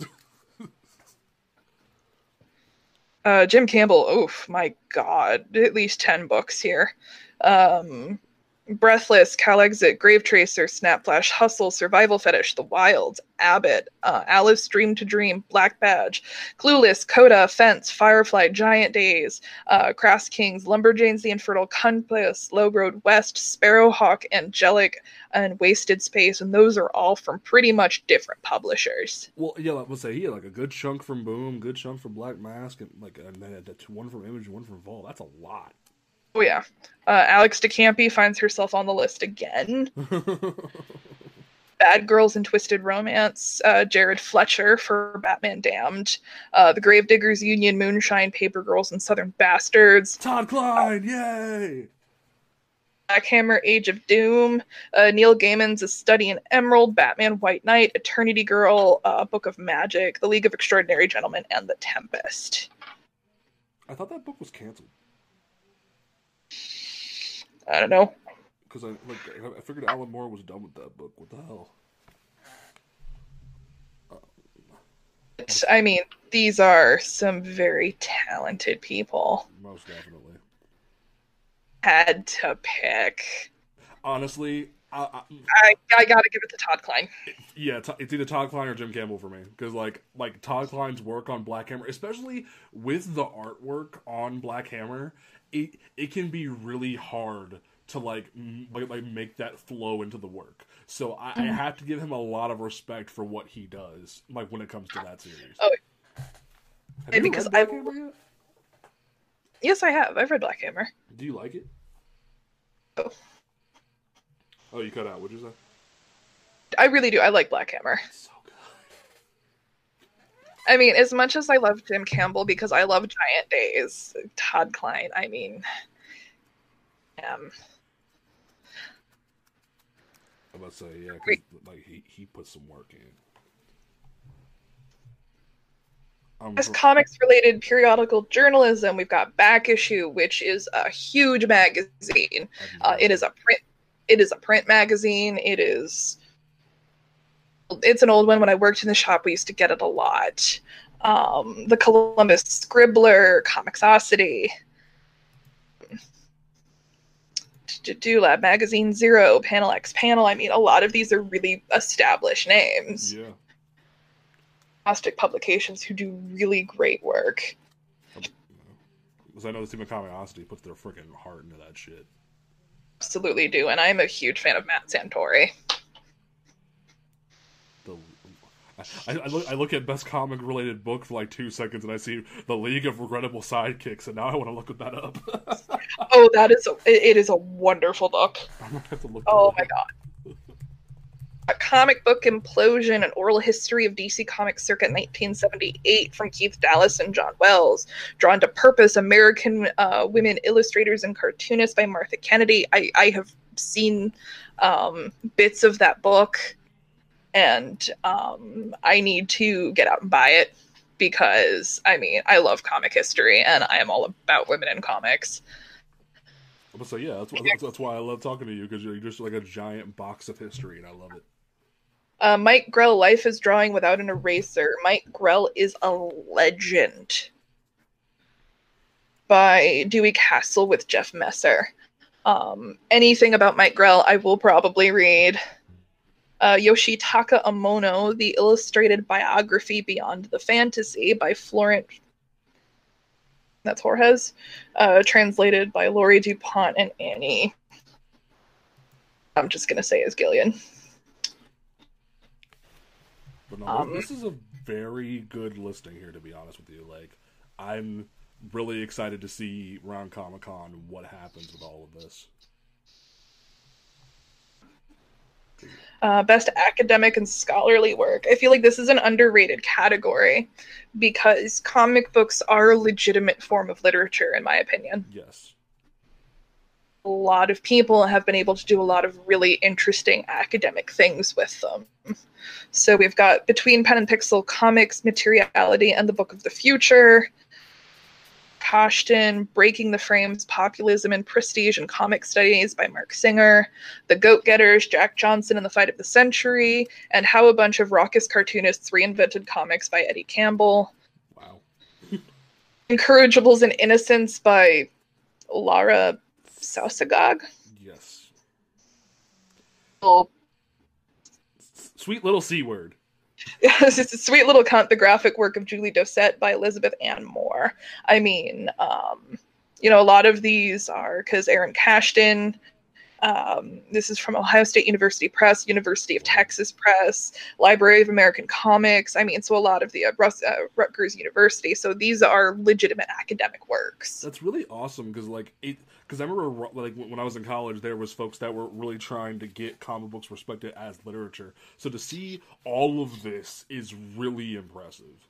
Uh, Jim Campbell, oof, my god, at least 10 books here. Um, Breathless, Calexit, Grave Tracer, Snap Flash, Hustle, Survival Fetish, The Wild, Abbott, uh, Alice Dream to Dream, Black Badge, Clueless, Coda, Fence, Firefly, Giant Days, uh, Grass Kings, Lumberjanes, The Infertile, Compass, Low Road West, Sparrowhawk, Angelic, and Wasted Space, and those are all from pretty much different publishers. Well, yeah, like, let's say he had like a good chunk from Boom, good chunk from Black Mask, and like and then one from Image, one from Vault. That's a lot. Oh yeah, uh, Alex DeCampi finds herself on the list again. Bad Girls and Twisted Romance, uh, Jared Fletcher for Batman Damned, uh, The Gravediggers Union, Moonshine, Paper Girls, and Southern Bastards. Todd Klein, yay! Black Hammer, Age of Doom, uh, Neil Gaiman's A Study in Emerald, Batman White Knight, Eternity Girl, uh, Book of Magic, The League of Extraordinary Gentlemen, and The Tempest. I thought that book was canceled I don't know. because I like I figured Alan Moore was done with that book. What the hell? But, I mean, these are some very talented people. Most definitely. Had to pick. Honestly, I, I, I, I gotta give it to Todd Klein. yeah, it's either Todd Klein or Jim Campbell for me because like like Todd Klein's work on Black Hammer, especially with the artwork on Black Hammer, it it can be really hard to like m- like, like make that flow into the work. So I, I mm-hmm. have to give him a lot of respect for what he does, like when it comes to that series. Oh, Have because I-? Yes, I have. I've read Black Hammer. Do you like it? Oh. Oh, you cut out. What'd you say? I really do. I like Black Hammer. So. I mean, as much as I love Jim Campbell because I love Giant Days, Todd Klein, I mean, um, I'm about to say yeah, like he he put some work in. Um, as comics related periodical journalism, we've got Back Issue, which is a huge magazine. Uh, it is a print. It is a print magazine. It is. It's an old one. When I worked in the shop, we used to get it a lot. Um, the Columbus Scribbler, Comicosity, Do Lab Magazine Zero, Panel X Panel. I mean, a lot of these are really established names. Yeah. Agnostic publications who do really great work. Because I know the team of Comicosity puts their freaking heart into that shit. Absolutely do, and I'm a huge fan of Matt Santori. I, I, look, I look at best comic related book for like two seconds and I see the League of Regrettable Sidekicks, and now I want to look that up. Oh, that is a, it is a wonderful book. I'm gonna have to look. Oh my god. A comic book implosion, an oral history of DC Comics circa 1978 from Keith Dallas and John Wells. Drawn to Purpose, American uh, Women Illustrators and Cartoonists by Martha Kennedy. I, I have seen um, bits of that book, and um, I need to get out and buy it because, I mean, I love comic history and I am all about women in comics. I'm gonna say yeah. That's, why- that's, that's why I love talking to you because you're just like a giant box of history, and I love it. Uh, Mike Grell, Life is Drawing Without an Eraser. Mike Grell is a legend. By Dewey Cassell with Jeff Messer. Um, anything about Mike Grell, I will probably read. Uh, Yoshitaka Amano, The Illustrated Biography Beyond the Fantasy by Florent. That's Gorges. Uh, translated by Laurie DuPont and Annie. I'm just going to say as Gillian. But no, Um, this is a very good listing here. To be honest with you, like I'm really excited to see around Comic Con what happens with all of this. Uh, best academic and scholarly work. I feel like this is an underrated category because comic books are a legitimate form of literature, in my opinion. Yes. A lot of people have been able to do a lot of really interesting academic things with them. So we've got Between Pen and Pixel Comics, Materiality, and the Book of the Future. Kashtan, Breaking the Frames, Populism and Prestige and Comic Studies by Marc Singer, The Goat Getters, Jack Johnson and the Fight of the Century, and How a Bunch of Raucous Cartoonists Reinvented Comics by Eddie Campbell, Wow. Incorrigibles and Innocents by Lara Saguisag. Yes. Oh, Sweet little c word. It's a sweet little cunt, the graphic work of Julie Doucette by Elizabeth Ann Moore. I mean, um, you know, a lot of these are because Aaron Kashtan Um, this is from Ohio State University Press, University of Texas Press, Library of American Comics. I mean, so a lot of the uh, Rus- uh, Rutgers University. So these are legitimate academic works. That's really awesome because like it because I remember like when I was in college, there was folks that were really trying to get comic books respected as literature. So to see all of this is really impressive.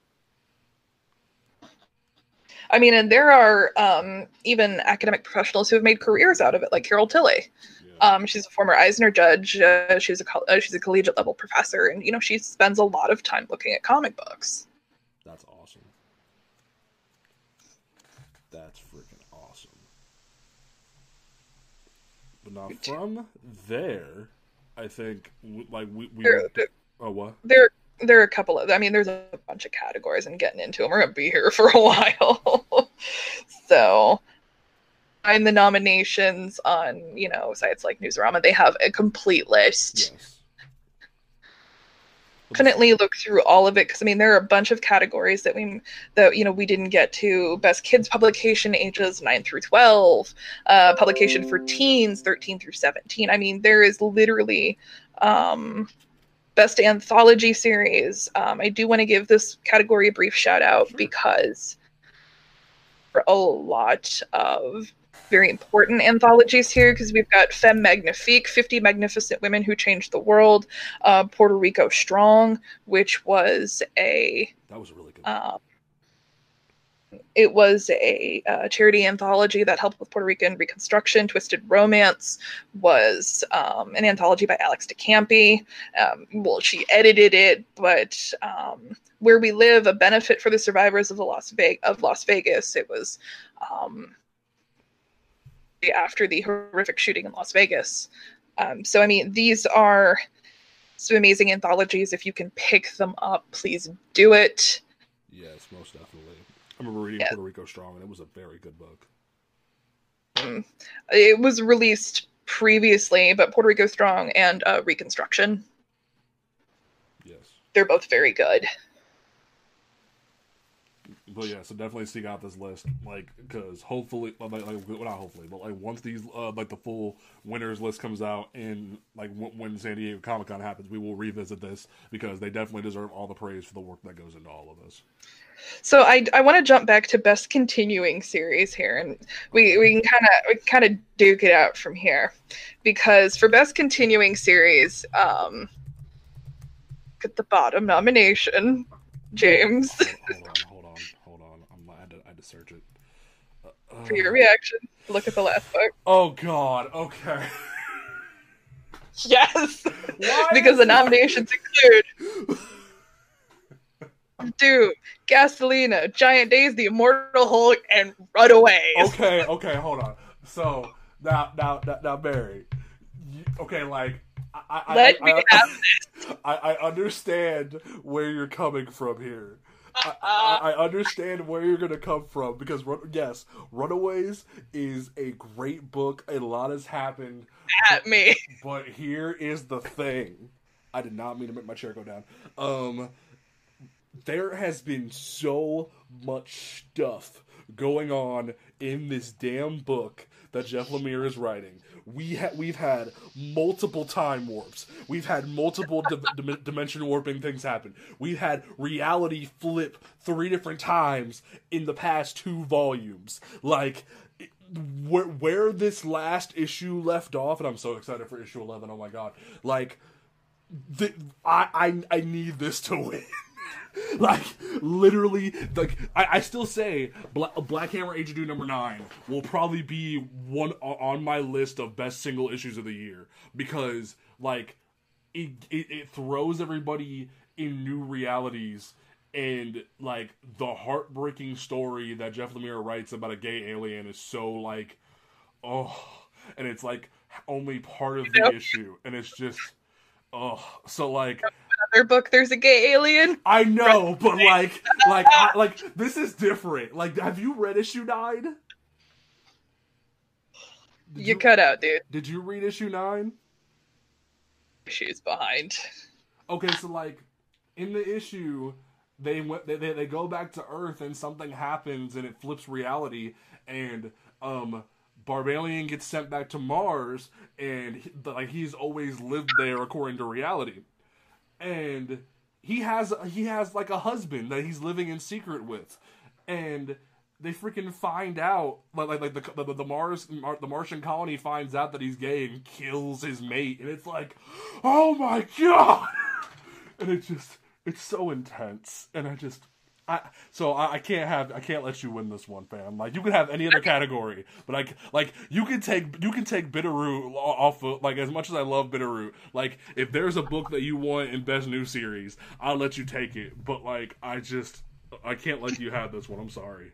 I mean, and there are um, even academic professionals who have made careers out of it, like Carol Tilley. Yeah. Um, she's a former Eisner judge. Uh, she's a uh, she's a collegiate level professor, and you know she spends a lot of time looking at comic books. That's awesome. That's freaking awesome. But now from there, I think like we we. There, there, oh what? There there are a couple of i mean there's a bunch of categories and getting into them we're to be here for a while so find the nominations on you know sites like newsarama they have a complete list yes. Definitely look through all of it because i mean there are a bunch of categories that we that you know we didn't get to. Best kids publication ages 9 through 12 uh, publication for teens 13 through 17 i mean there is literally um best anthology series. Um, I do want to give this category a brief shout out because for a lot of very important anthologies here because we've got Femme Magnifique, 50 Magnificent Women Who Changed the World, uh, Puerto Rico Strong, which was a that was really good. Um, it was a uh, charity anthology that helped with Puerto Rican Reconstruction. Twisted Romance was um, an anthology by Alex de Campi. Um, well, she edited it, but um, Where We Live, a benefit for the survivors of the Las Vegas of Las Vegas. It was um, after the horrific shooting in Las Vegas. Um, so, I mean, these are some amazing anthologies. If you can pick them up, please do it. Yes, most definitely. I remember reading yeah. Puerto Rico Strong, and it was a very good book. Mm. It was released previously, but Puerto Rico Strong and uh, Reconstruction. Yes. They're both very good. But yeah, so definitely seek out this list, like, because hopefully, like, like, well, not hopefully, but like once these, uh, like, the full winners list comes out and like w- when San Diego Comic Con happens, we will revisit this because they definitely deserve all the praise for the work that goes into all of this. So I, I want to jump back to best continuing series here, and we, we can kind of we kind of duke it out from here, because for best continuing series, um, at the bottom nomination, James. Hold on, hold on, hold on. I'm, I, had to, I had to search it. Uh, for your reaction, look at the last book. Oh God. Okay. yes, because the nominations include. Doom, Gasolina, Giant Days, The Immortal Hulk, and Runaways. Okay, okay, hold on. So now, now, now, now Barry. Okay, like I, Let I, me I, have this. I, I understand where you're coming from here. I, I, understand where you're gonna come from because yes, Runaways is a great book. A lot has happened. At but, me. But here is the thing. I did not mean to make my chair go down. Um, there has been so much stuff going on in this damn book that Jeff Lemire is writing. We ha- we've had multiple time warps. We've had multiple di- di- dimension warping things happen. We've had reality flip three different times in the past two volumes. Like where where this last issue left off, and I'm so excited for issue eleven. Oh my god! Like, the, I I I need this to win. like literally like I, I still say Black, Black Hammer Age of Doom number nine will probably be one on my list of best single issues of the year because like it, it, it throws everybody in new realities and like the heartbreaking story that Jeff Lemire writes about a gay alien is so like oh and it's like only part of the yep. issue and it's just oh so like other book there's a gay alien. I know, but like, like, I, like this is different. Like, have you read issue nine? You, you, cut out, dude. Did you read issue nine? Issues behind. Okay, so like, in the issue, they went, they, they, they go back to Earth, and something happens, and it flips reality, and um, Barbalien gets sent back to Mars, and he, like he's always lived there according to reality, and he has he has like a husband that he's living in secret with, and they freaking find out like like, like the, the the Mars Mar, the Martian colony finds out that he's gay and kills his mate, and it's like, oh my god, and it just it's so intense, and I just I, so I, I, can't have I can't let you win this one, fam. Like you can have any other category, but like like you can take you can take Bitterroot off of like as much as I love Bitterroot. Like if there's a book that you want in best new series, I'll let you take it. But like I just I can't let you have this one. I'm sorry.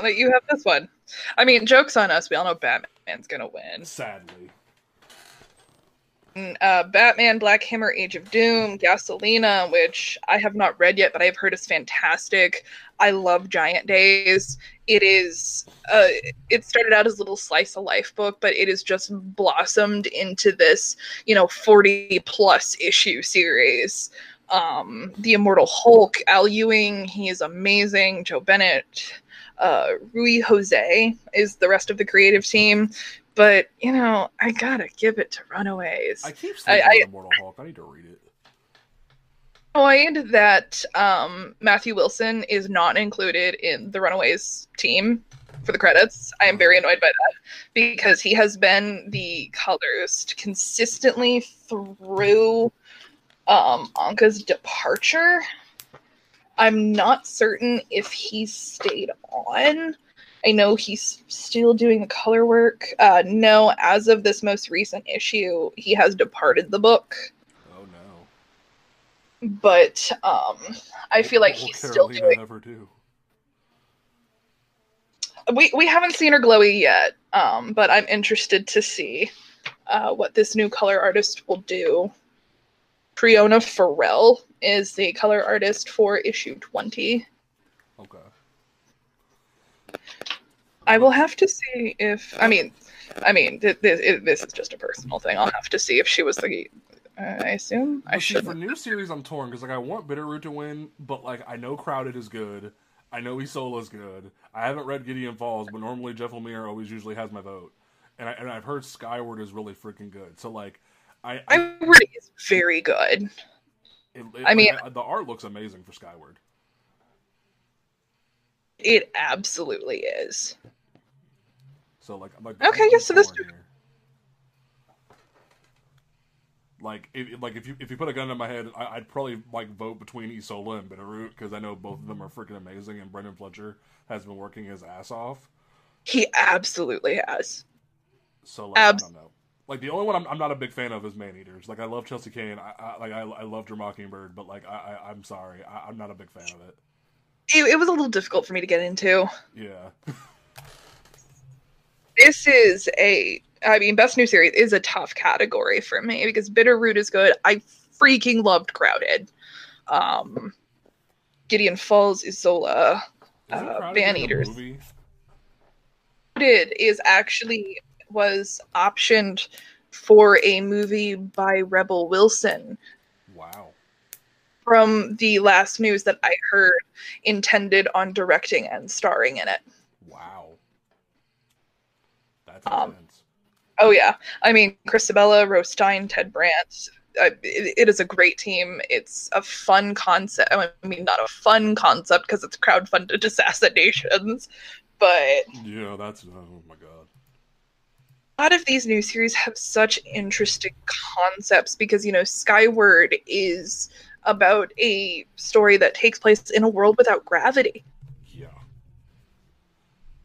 Let you have this one. I mean, jokes on us. We all know Batman's gonna win. Sadly uh, Batman, Black Hammer, Age of Doom, Gasolina, which I have not read yet, but I've heard is fantastic. I love Giant Days. It is. Uh, it started out as a little slice of life book, but it has just blossomed into this, you know, forty plus issue series. Um, the Immortal Hulk, Al Ewing, he is amazing. Joe Bennett, uh, Ruy José is the rest of the creative team. But you know, I gotta give it to Runaways. I keep saying I, Immortal Hulk. I need to read it. Annoyed that um, Matthew Wilson is not included in the Runaways team for the credits. I am very annoyed by that because he has been the colorist consistently through um, Anka's departure. I'm not certain if he stayed on I know he's still doing the color work. Uh, no, as of this most recent issue, he has departed the book. Oh no! But um, I feel like he's still doing. Ever do. We we haven't seen her glowy yet, um, but I'm interested to see uh, what this new color artist will do. Triona Farrell is the color artist for issue twenty. Okay. I will have to see if I mean, I mean, th- th- this is just a personal thing. I'll have to see if she was the. Uh, I assume I should. For new series, I'm torn because like I want Bitterroot to win, but like I know Crowded is good. I know Isola is good. I haven't read Gideon Falls, but normally Jeff Lemire always usually has my vote, and I, and I've heard Skyward is really freaking good. So like, I I, I really is very good. It, it, I mean, the art looks amazing for Skyward. It absolutely is. So like, like okay, yeah. So this. Like if like if you if you put a gun in my head, I, would probably like vote between Isola and Bitterroot because I know both of them are freaking amazing, and Brenden Fletcher has been working his ass off. He absolutely has. So like, Abs- I don't know. Like the only one I'm, I'm not a big fan of is Man Eaters. Like I love Chelsea Cain. I, I like I, I love Your Mockingbird, but like I, I am sorry, I, I'm not a big fan of it. it. It was a little difficult for me to get into. Yeah. this is a I mean, best new series is a tough category for me because Bitterroot is good. I freaking loved Crowded. Um, Gideon Falls, Isola, uh, Man Eaters. Crowded is actually was optioned for a movie by Rebel Wilson. Wow. From the last news that I heard, intended on directing and starring in it. That's um, oh yeah, I mean Christabella, Ro Stein, Ted Brandt. Uh, it, it is a great team. It's a fun concept. I mean, not a fun concept because it's crowdfunded assassinations, but yeah, that's oh my god. A lot of these new series have such interesting concepts because you know Skyward is about a story that takes place in a world without gravity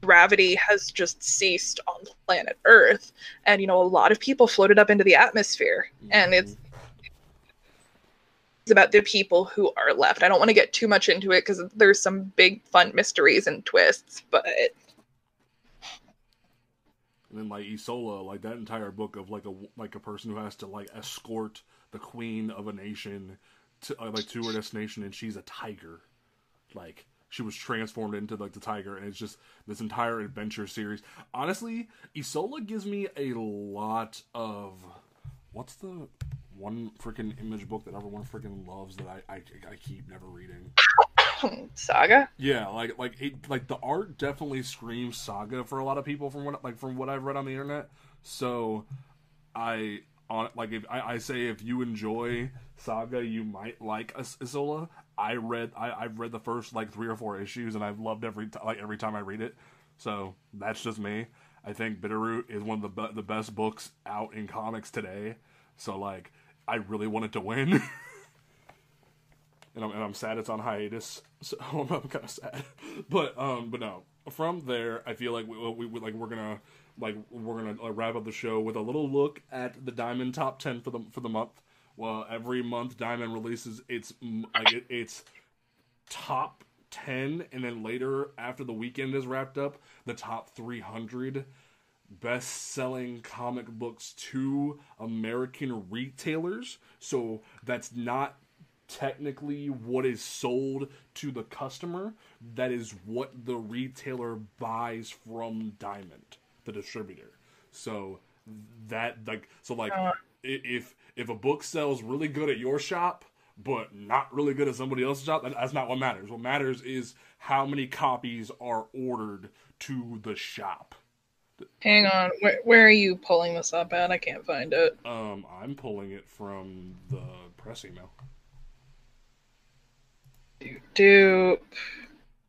gravity has just ceased on planet Earth. And, you know, a lot of people floated up into the atmosphere. Mm-hmm. And it's it's about the people who are left. I don't want to get too much into it because there's some big fun mysteries and twists, but and then like Isola, like that entire book of like a like a person who has to like escort the queen of a nation to uh, like to her destination, and she's a tiger. Like she was transformed into like the tiger, and it's just this entire adventure series. Honestly, Isola gives me a lot of what's the one freaking image book that everyone freaking loves that I, I I keep never reading. Saga. Yeah, like like it, like the art definitely screams saga for a lot of people from what like from what I've read on the internet. So I on like if I, I say if you enjoy saga, you might like Is- Isola. I read I I've read the first like three or four issues and I've loved every t- like every time I read it. So that's just me. I think Bitterroot is one of the be- the best books out in comics today. So like I really want it to win. and I'm, and I'm sad it's on hiatus. So I'm, I'm kind of sad, but um, but no. From there, I feel like we, we, we like we're gonna like we're gonna uh, wrap up the show with a little look at the Diamond top ten for the for the month. Well, every month Diamond releases its like its top ten, and then later after the weekend is wrapped up, the top three hundred best selling comic books to American retailers. So that's not technically what is sold to the customer. That is what the retailer buys from Diamond, the distributor. So that like so like Uh. if if a book sells really good at your shop but not really good at somebody else's shop that's not what matters what matters is how many copies are ordered to the shop Hang on, where where are you pulling this up at? I can't find it. Um, I'm pulling it from the press email. Do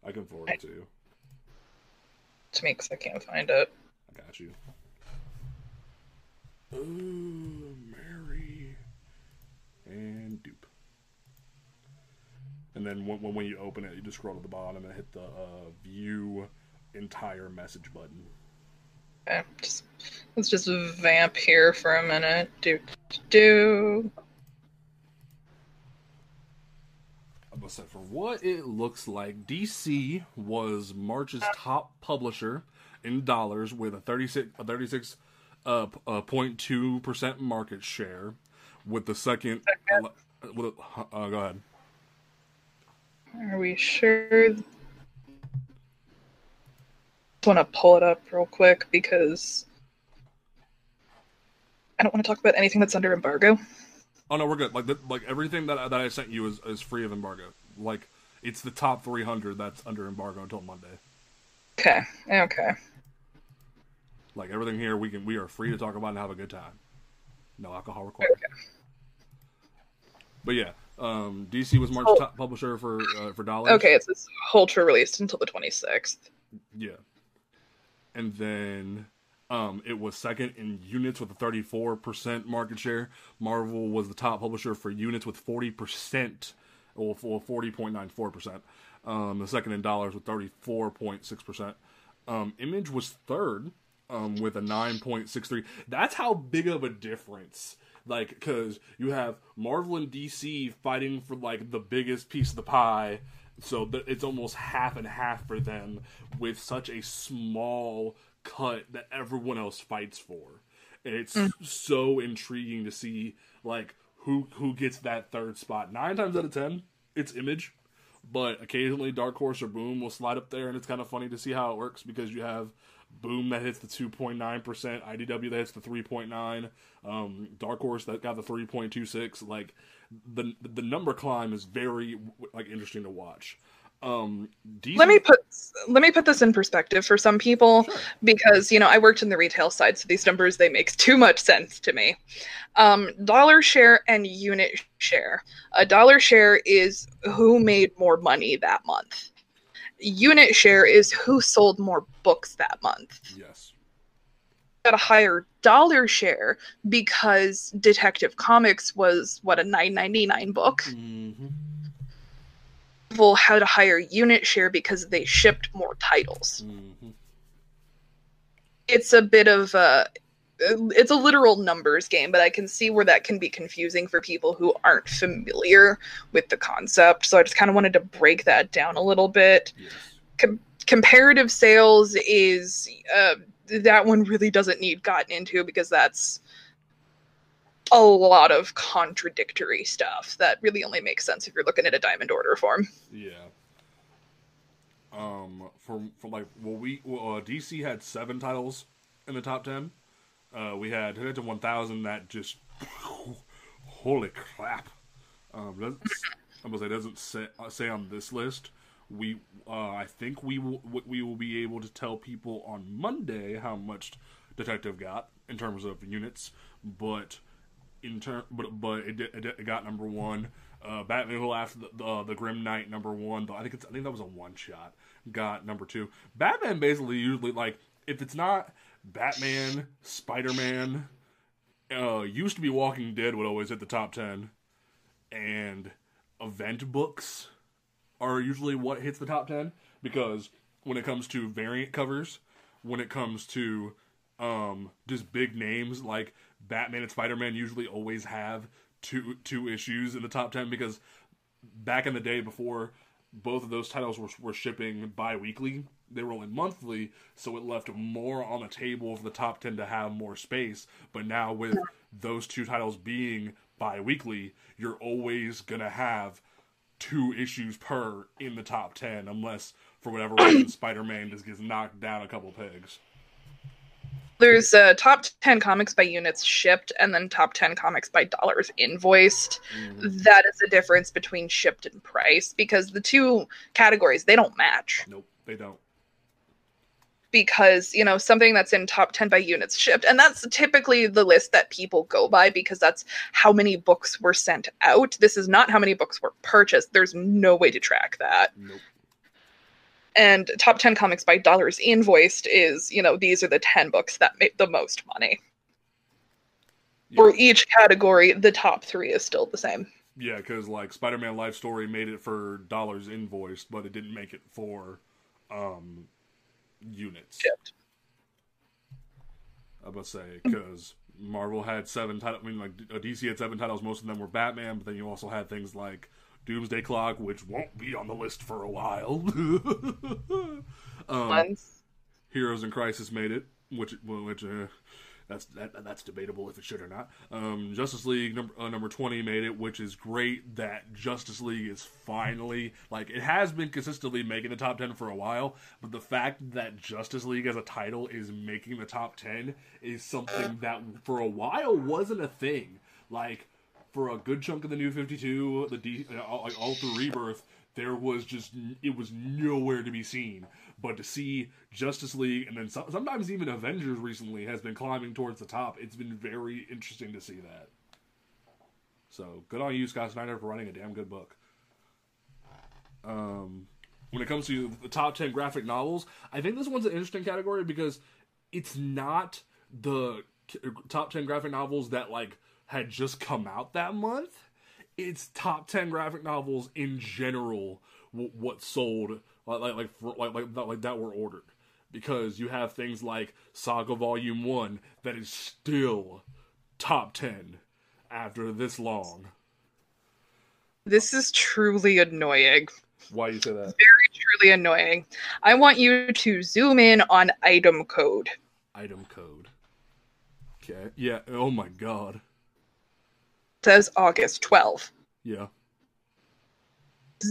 I can forward it to you. to me because I can't find it. I got you. Mary and Dupe. And then when, when you open it, you just scroll to the bottom and hit the uh, view entire message button. Okay, just, let's just vamp here for a minute. Do do. I'm gonna say for what it looks like, DC was March's top publisher in dollars with a 36 a 36 uh, uh, 0.2 percent market share, with the second. With a, uh, go ahead. Are we sure? Just want to pull it up real quick because I don't want to talk about anything that's under embargo. Oh no, we're good. Like the, like everything that I- that I sent you is, is free of embargo. Like it's the top 300 that's under embargo until Monday. Okay, okay. Like everything here, we can we are free to talk about and have a good time. No alcohol required. But yeah, um, DC was March's Oh. top publisher for uh, for dollars. Okay, it's this Ultra released until the 26th. Yeah. And then um, it was second in units with a 34% market share. Marvel was the top publisher for units with 40%, or for 40.94%. Um, the second in dollars with 34.6%. Um, Image was third um, with a 9.63. That's how big of a difference. Like, because you have Marvel and DC fighting for, like, the biggest piece of the pie so th- it's almost half and half for them with such a small cut that everyone else fights for. And it's mm. so intriguing to see like who who gets that third spot. Nine times out of ten, it's Image, but occasionally Dark Horse or Boom will slide up there, and it's kind of funny to see how it works because you have Boom that hits the 2.9%, IDW that hits the 3.9, um, Dark Horse that got the 3.26. Like the the number climb is very like interesting to watch. Um, Let me put let me put this in perspective for some people Sure. because you know I worked in the retail side, so these numbers they make too much sense to me. Um, dollar share and unit share. A dollar share is who made more money that month. Unit share is who sold more books that month. yes, Got a higher dollar share because Detective Comics was what a nine ninety nine book. mm-hmm. Marvel had a higher unit share because they shipped more titles. Mm-hmm. it's a bit of a it's a literal numbers game but i can see where that can be confusing for people who aren't familiar with the concept so i just kind of wanted to break that down a little bit yes, comparative sales is uh, that one really doesn't need gotten into because that's a lot of contradictory stuff that really only makes sense if you're looking at a diamond order form yeah. Um, for for like well, we well, uh, DC had seven titles in the top ten. Uh, we had One Thousand that just holy crap. Um, doesn't, I was say doesn't say, uh, say on this list, we uh, I think we will we will be able to tell people on Monday how much Detective got in terms of units, but in term but but it, it, it got number one. Uh, Batman Who Laughs the, the, the Grim Knight number one. I think it's I think that was a one shot. Got number two. Batman basically usually like if it's not Batman, Spider Man, uh, used to be Walking Dead would always hit the top ten, and event books are usually what hits the top 10 because when it comes to variant covers, when it comes to um, just big names like Batman and Spider-Man usually always have two two issues in the top 10 because back in the day before both of those titles were, were shipping bi-weekly they were only monthly so it left more on the table for the top 10 to have more space. But now with those two titles being bi-weekly you're always gonna have two issues per in the top 10 unless for whatever reason spider-man just gets knocked down a couple pegs. There's uh, top 10 comics by units shipped and then top 10 comics by dollars invoiced. Mhm. that is the difference between shipped and price because the two categories they don't match. Nope they don't because you know something that's in top 10 by units shipped and that's typically the list that people go by because that's how many books were sent out. This is not how many books were purchased. There's no way to track that. Nope. And top 10 comics by dollars invoiced is you know these are the 10 books that make the most money. For each category the top three is still the same. Yeah because like spider-man life story made it for dollars invoiced but it didn't make it for um units. Shipped i must say because marvel had seven titles i mean like dc had seven titles most of them were batman but then you also had things like doomsday clock which won't be on the list for a while. Um, ones Heroes in Crisis made it, which which uh, that's that, that's debatable if it should or not. Um, Justice League number uh, number twenty made it, which is great that Justice League is finally like it has been consistently making the top ten for a while, but the fact that Justice League as a title is making the top ten is something that for a while wasn't a thing. Like for a good chunk of the New Fifty Two, the D, uh, all, like all through Rebirth, there was just it was nowhere to be seen. But to see Justice League and then some, sometimes even Avengers recently has been climbing towards the top, it's been very interesting to see that. So good on you, Scott Snyder, for writing a damn good book. Um, when it comes to the top ten graphic novels, I think this one's an interesting category because it's not the top ten graphic novels that like had just come out that month. It's top ten graphic novels in general. What sold like like like for, like like that, like that were ordered because you have things like Saga Volume One that is still top ten after this long. this is truly annoying Why you say that? very truly annoying i want you to zoom in on item code Item code. Okay. Yeah. Oh my god. says August 12. Yeah.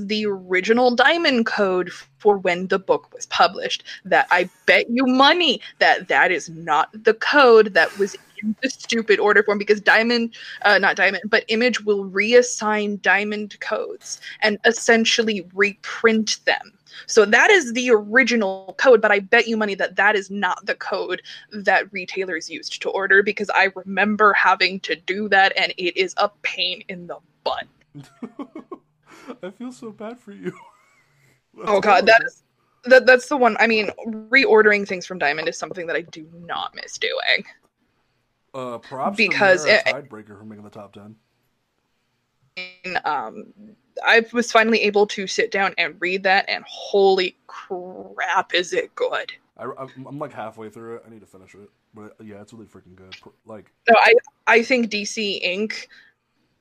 The original diamond code for when the book was published. That I bet you money that that is not the code that was in the stupid order form because diamond, uh, not diamond, but image will reassign diamond codes and essentially reprint them. So that is the original code, but I bet you money that that is not the code that retailers used to order because I remember having to do that and it is a pain in the butt. I feel so bad for you. Oh god, that is that that's the one. I mean, reordering things from Diamond is something that I do not miss doing. uh props because to Tidebreaker for making the top ten. And, um I was finally able to sit down and read that and holy crap is it good. I, I'm, I'm like halfway through it. I need to finish it, but yeah, it's really freaking good. Like, No, I I think DC Ink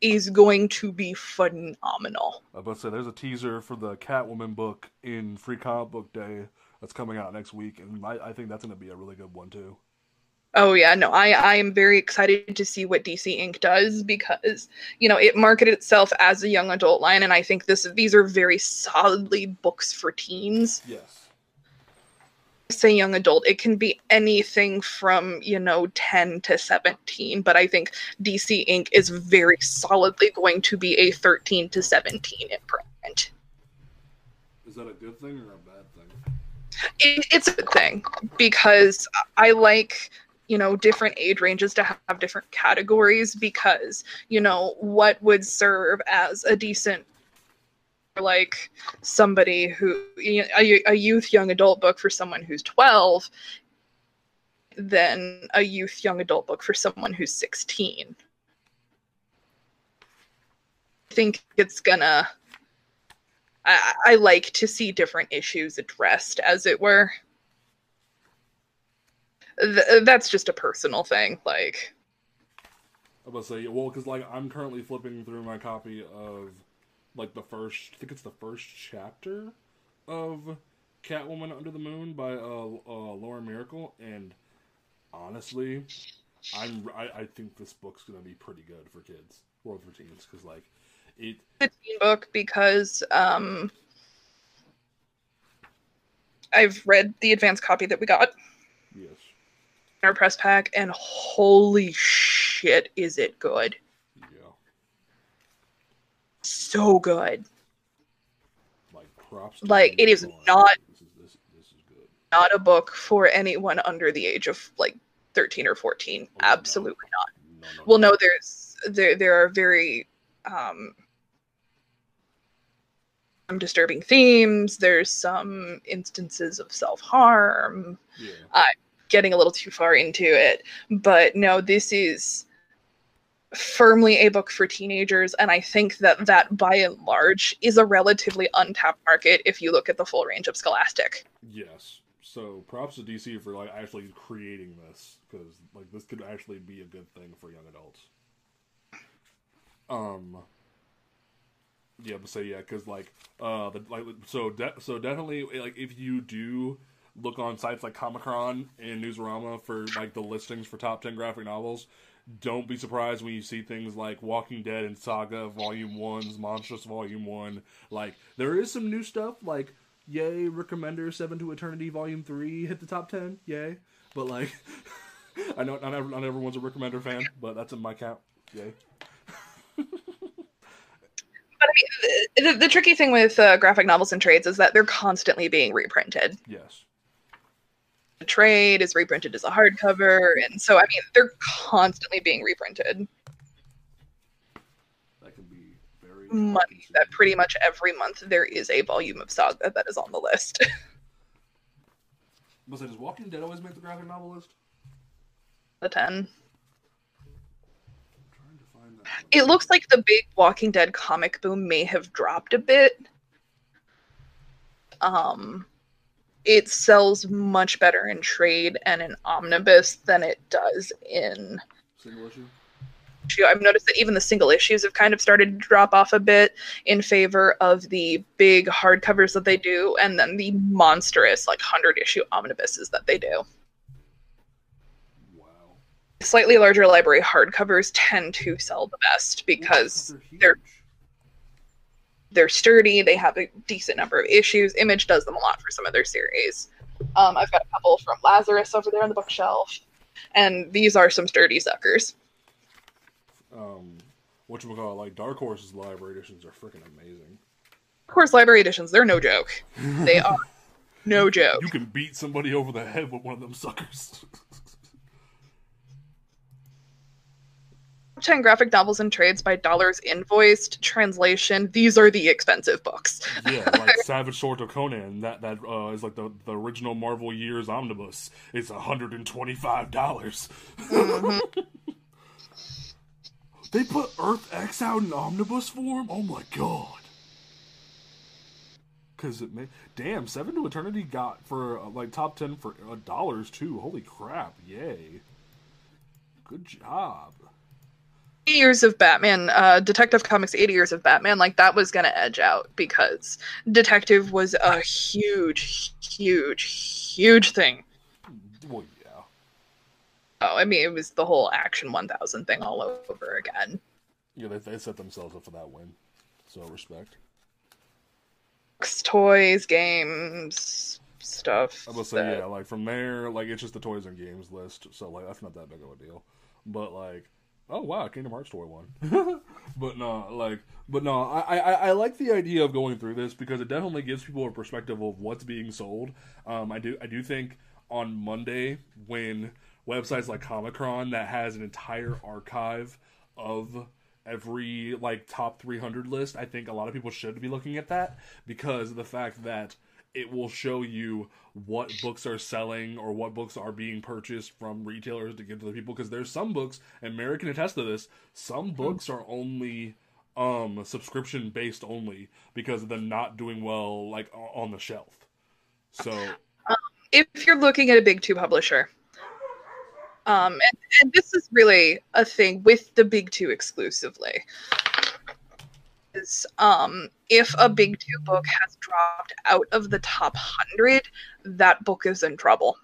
is going to be phenomenal. I was about to say, there's a teaser for the Catwoman book in Free Comic Book Day that's coming out next week, and I, I think that's going to be a really good one too. Oh yeah, no, I I am very excited to see what DC Ink does because you know it marketed itself as a young adult line, and I think this these are very solidly books for teens. Yes. Say young adult it can be anything from you know 10 to 17 but i think dc ink is very solidly going to be a 13 to 17 imprint Is that a good thing or a bad thing? It, it's a good thing because I like you know different age ranges to have different categories because you know what would serve as a decent like somebody who a, a youth young adult book for someone who's 12 than a youth young adult book for someone who's 16 i think it's gonna I, I like to see different issues addressed as it were. Th- that's just a personal thing like I'm gonna say well because like I'm currently flipping through my copy of like the first I think it's the first chapter of Catwoman Under the Moon by uh, uh Lauren Myracle and honestly I'm I, I think this book's gonna be pretty good for kids or for teens because like it a teen book because um I've read the advanced copy that we got yes our press pack and holy shit is it good. So good. like props Like, it is not- this is this this is good Not a book for anyone under the age of like 13 or 14. Oh, no. Absolutely not. no, no, Well no there's there there are very um disturbing themes, there's some instances of self-harm, yeah I'm getting a little too far into it. But no, this is firmly a book for teenagers, and I think that that by and large is a relatively untapped market if you look at the full range of Scholastic. Yes. So props to DC for like actually creating this because like this could actually be a good thing for young adults. Um. Yeah, but say yeah, because like uh the like so de- so definitely like if you do look on sites like Comichron and Newsarama for like the listings for top ten graphic novels, don't be surprised when you see things like Walking Dead and Saga Volume One's Monstress Volume One. Like there is some new stuff like yay Remender seven to eternity volume three hit the top 10 yay but like i know not, not everyone's a Remender fan but that's in my count yay But I mean, the, the tricky thing with uh, graphic novels and trades is that they're constantly being reprinted. yes The trade is reprinted as a hardcover, and so I mean, they're constantly being reprinted. that can be very Money that pretty much every month there is a volume of Saga that is on the list. but say, does walking dead always make the graphic novel list the 10. I'm trying to find that It looks like the big Walking Dead comic boom may have dropped a bit. Um, it sells much better in trade and in omnibus than it does in. single issue. I've noticed that even the single issues have kind of started to drop off a bit in favor of the big hardcovers that they do, and then the monstrous like hundred issue omnibuses that they do. wow Slightly larger library hardcovers tend to sell the best because they're they're- sturdy, they have a decent number of issues. Image does them a lot for some of their series. Um, I've got a couple from Lazarus over there on the bookshelf, and these are some sturdy suckers. um what you call like dark horse's library editions are freaking amazing Of course, library editions, they're no joke. They are no joke. you can beat somebody over the head with one of them suckers 10 graphic novels and trades by dollars invoiced translation these are the expensive books Yeah, like Savage Sword of Conan. That that uh, is like the the original Marvel Years omnibus. It's hundred and twenty five dollars. they put Earth X out in omnibus form. Oh my god! Because it may damn Seven to Eternity got for uh, like top ten for uh, dollars too. Holy crap! Yay! Good job. 80 years of batman uh detective comics 80 years of batman like that was gonna edge out because detective was a huge huge huge thing Well, yeah. oh i mean it was the whole action 1000 thing all over again Yeah, they, they set themselves up for that win. So respect. Toys games stuff I will say, that- yeah, like from there, like it's just the toys and games list, so like that's not that big of a deal. But like Oh wow, Kingdom Hearts toy one. but no, like, but no, I, I I like the idea of going through this because it definitely gives people a perspective of what's being sold. Um, I do I do think on Monday when websites like Comichron that has an entire archive of every like top 300 list, I think a lot of people should be looking at that because of the fact that it will show you what books are selling or what books are being purchased from retailers to give to the people because there's some books and Mary can attest to this some books are only um subscription based only because of them not doing well like on the shelf. So if you're looking at a big two publisher um and, and this is really a thing with the big two exclusively is um, if a big two book has dropped out of the top 100, that book is in trouble.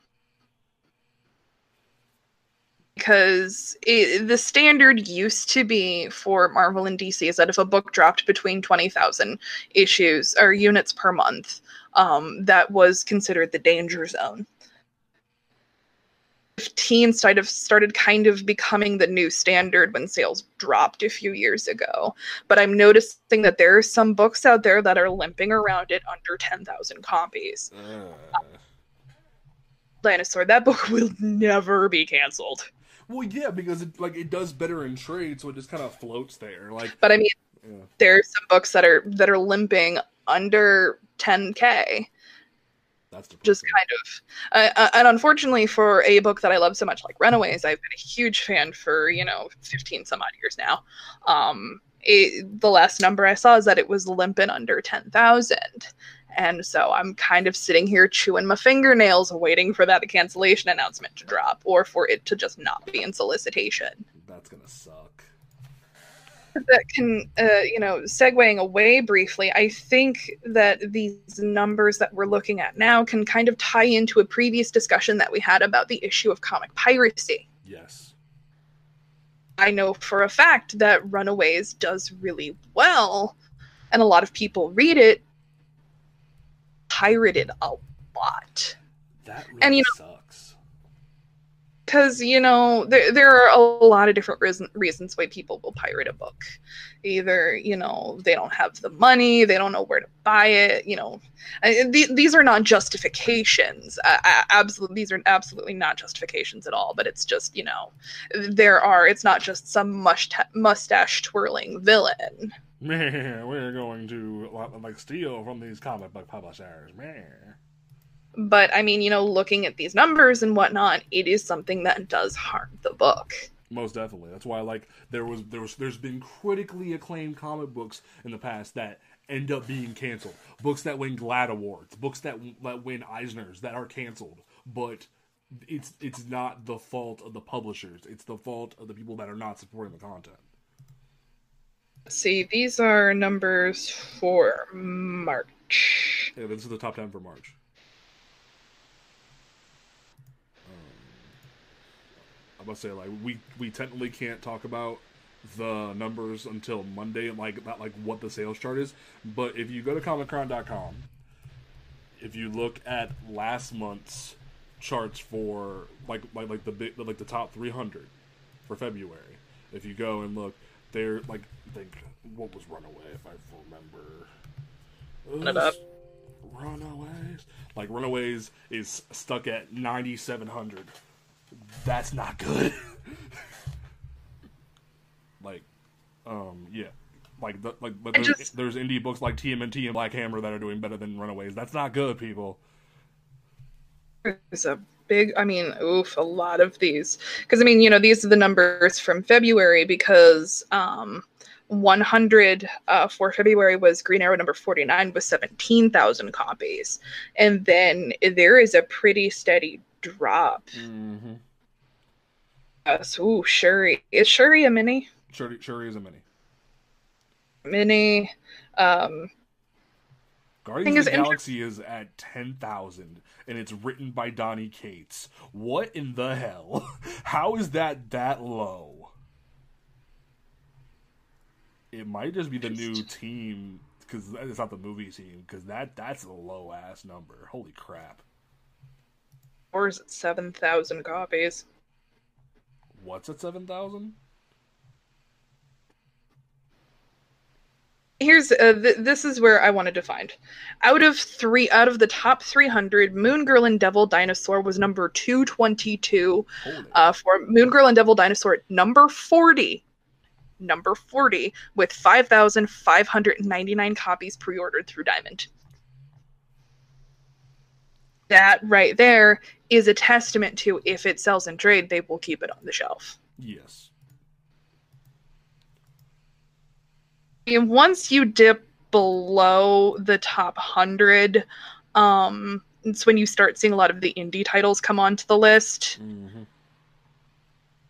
Because it, the standard used to be for Marvel and DC is that if a book dropped between 20,000 issues or units per month, um, that was considered the danger zone. 15 started started kind of becoming the new standard when sales dropped a few years ago. But I'm noticing that there are some books out there that are limping around it under 10,000 copies. Uh. Dinosaur, that book will never be canceled. Well, yeah, because it like it does better in trade, so it just kind of floats there. Like, but I mean, yeah. are some books that are that are limping under 10k that's the just kind of, uh, and unfortunately for a book that I love so much, like Runaways, I've been a huge fan for you know fifteen some odd years now. Um, it, the last number I saw is that it was limping under ten thousand, and so I'm kind of sitting here chewing my fingernails, waiting for that cancellation announcement to drop, or for it to just not be in solicitation. That's gonna suck that can, uh, you know, segueing away briefly, I think that these numbers that we're looking at now can kind of tie into a previous discussion that we had about the issue of comic piracy. Yes. I know for a fact that Runaways does really well, and a lot of people read it pirated a lot. That really and, you know, sucks because you know there, there are a lot of different reason, reasons why people will pirate a book. Either you know they don't have the money they don't know where to buy it you know. Th- these are not justifications. Uh, absolutely these are absolutely not justifications at all but it's just you know there are it's not just some mustache twirling villain. We're going to like steal from these comic book publishers but I mean, you know, looking at these numbers and whatnot, it is something that does harm the book. Most definitely. That's why, like, there was there was there's been critically acclaimed comic books in the past that end up being canceled. Books that win GLAAD awards, books that that win Eisners that are canceled, but it's it's not the fault of the publishers. It's the fault of the people that are not supporting the content. See, these are numbers for March. Yeah, this is the top ten for March. Must say like we we technically can't talk about the numbers until Monday, like not like what the sales chart is. But if you go to comichron.com, if you look at last month's charts for like like like the big like the top 300 for February, if you go and look, they're like think what was Runaway if I remember. Up. Runaways, like Runaways is stuck at 9,700 that's not good. like, um, yeah, like the, like but there's, just, there's indie books like TMNT and Black Hammer that are doing better than Runaways. That's not good, people. There's a big, I mean, oof, a lot of these because I mean, you know, these are the numbers from February because um. 100 uh, for February was Green Arrow number 49 with 17,000 copies. And then there is a pretty steady drop. Mm-hmm. Yes. Ooh, Shuri. Is Shuri a mini? Shuri, Shuri is a mini. Mini. Um, Guardians of the Galaxy is at 10,000 and it's written by Donny Cates. What in the hell? How is that that low? It might just be the new team because it's not the movie team because that that's a low ass number. Holy crap! Or is it seven thousand copies? what's at 7,000? here's uh, th- this is where I wanted to find. Out of three, out of the top 300, Moon Girl and Devil Dinosaur was number 222. Uh, for Moon Girl and Devil Dinosaur, number 40, number 40, with 5,599 copies pre-ordered through Diamond. That right there is a testament to if it sells in trade, they will keep it on the shelf. yes. And once you dip below the top 100 um it's when you start seeing a lot of the indie titles come onto the list hmm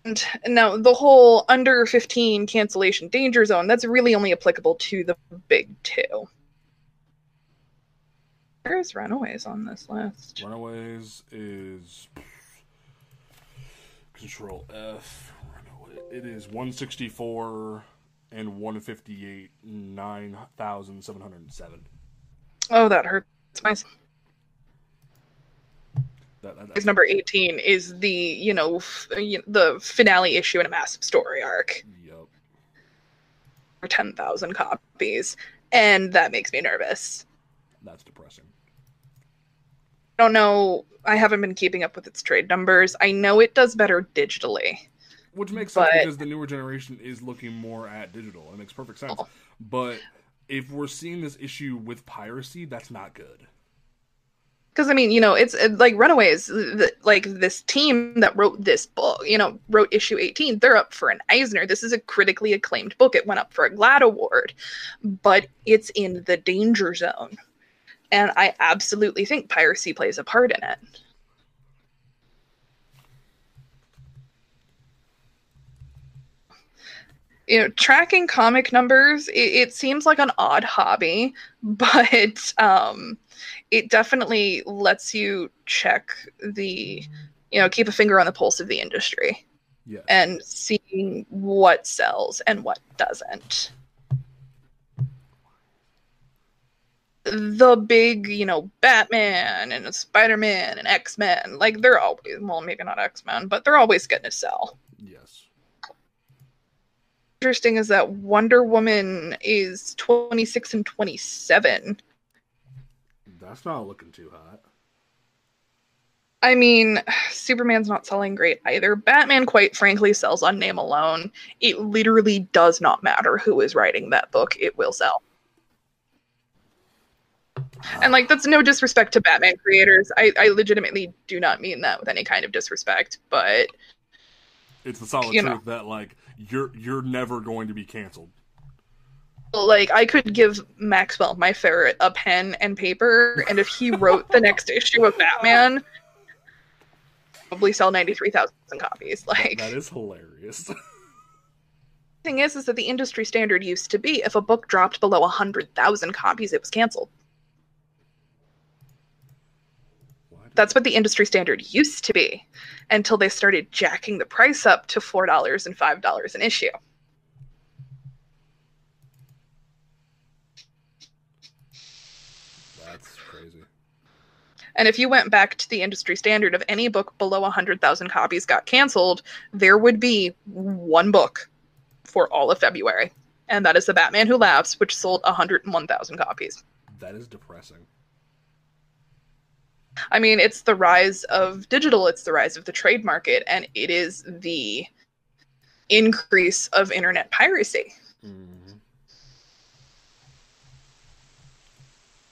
and now the whole under 15 cancellation danger zone that's really only applicable to the big two where's runaways on this list Runaways is Control F. Runaway. It is 164 and 158, 9,707. oh that hurts my That, that, is that's, number 18 is the you know f- the finale issue in a massive story arc yep. for 10,000 copies and that makes me nervous That's depressing. I don't know. I haven't been keeping up with its trade numbers. I know it does better digitally. Which makes sense because the newer generation is looking more at digital. It makes perfect sense. Oh. But if we're seeing this issue with piracy, that's not good. Because I mean, you know, it's it, like Runaways. The, like this team that wrote this book, you know, wrote issue eighteen. They're up for an Eisner. This is a critically acclaimed book. It went up for a GLAAD award, but it's in the danger zone, and I absolutely think piracy plays a part in it. you know tracking comic numbers it, it seems like an odd hobby but um it definitely lets you check the you know keep a finger on the pulse of the industry Yes. and seeing what sells and what doesn't the big you know batman and spider-man and x-men like they're always well maybe not x-men but they're always going to sell yes. interesting is that Wonder Woman is 26 and 27. That's not looking too hot. I mean, Superman's not selling great either. Batman, quite frankly, sells on name alone. It literally does not matter who is writing that book, it will sell. And like that's no disrespect to Batman creators. I, I legitimately do not mean that with any kind of disrespect, but It's the solid truth that like you're you're never going to be canceled. like I could give Maxwell, my ferret, a pen and paper, and if he wrote the next issue of Batman, probably sell ninety three thousand copies. Like That is hilarious. thing is, is that the industry standard used to be if a book dropped below hundred thousand copies, it was canceled. Why did- That's what the industry standard used to be, until they started jacking the price up to four dollars and five dollars an issue. That's crazy. And if you went back to the industry standard of any book below 100,000 copies got canceled, there would be one book for all of February. And that is The Batman Who Laughs, which sold 101,000 copies. That is depressing. I mean, it's the rise of digital, it's the rise of the trade market, and it is the increase of internet piracy. hmm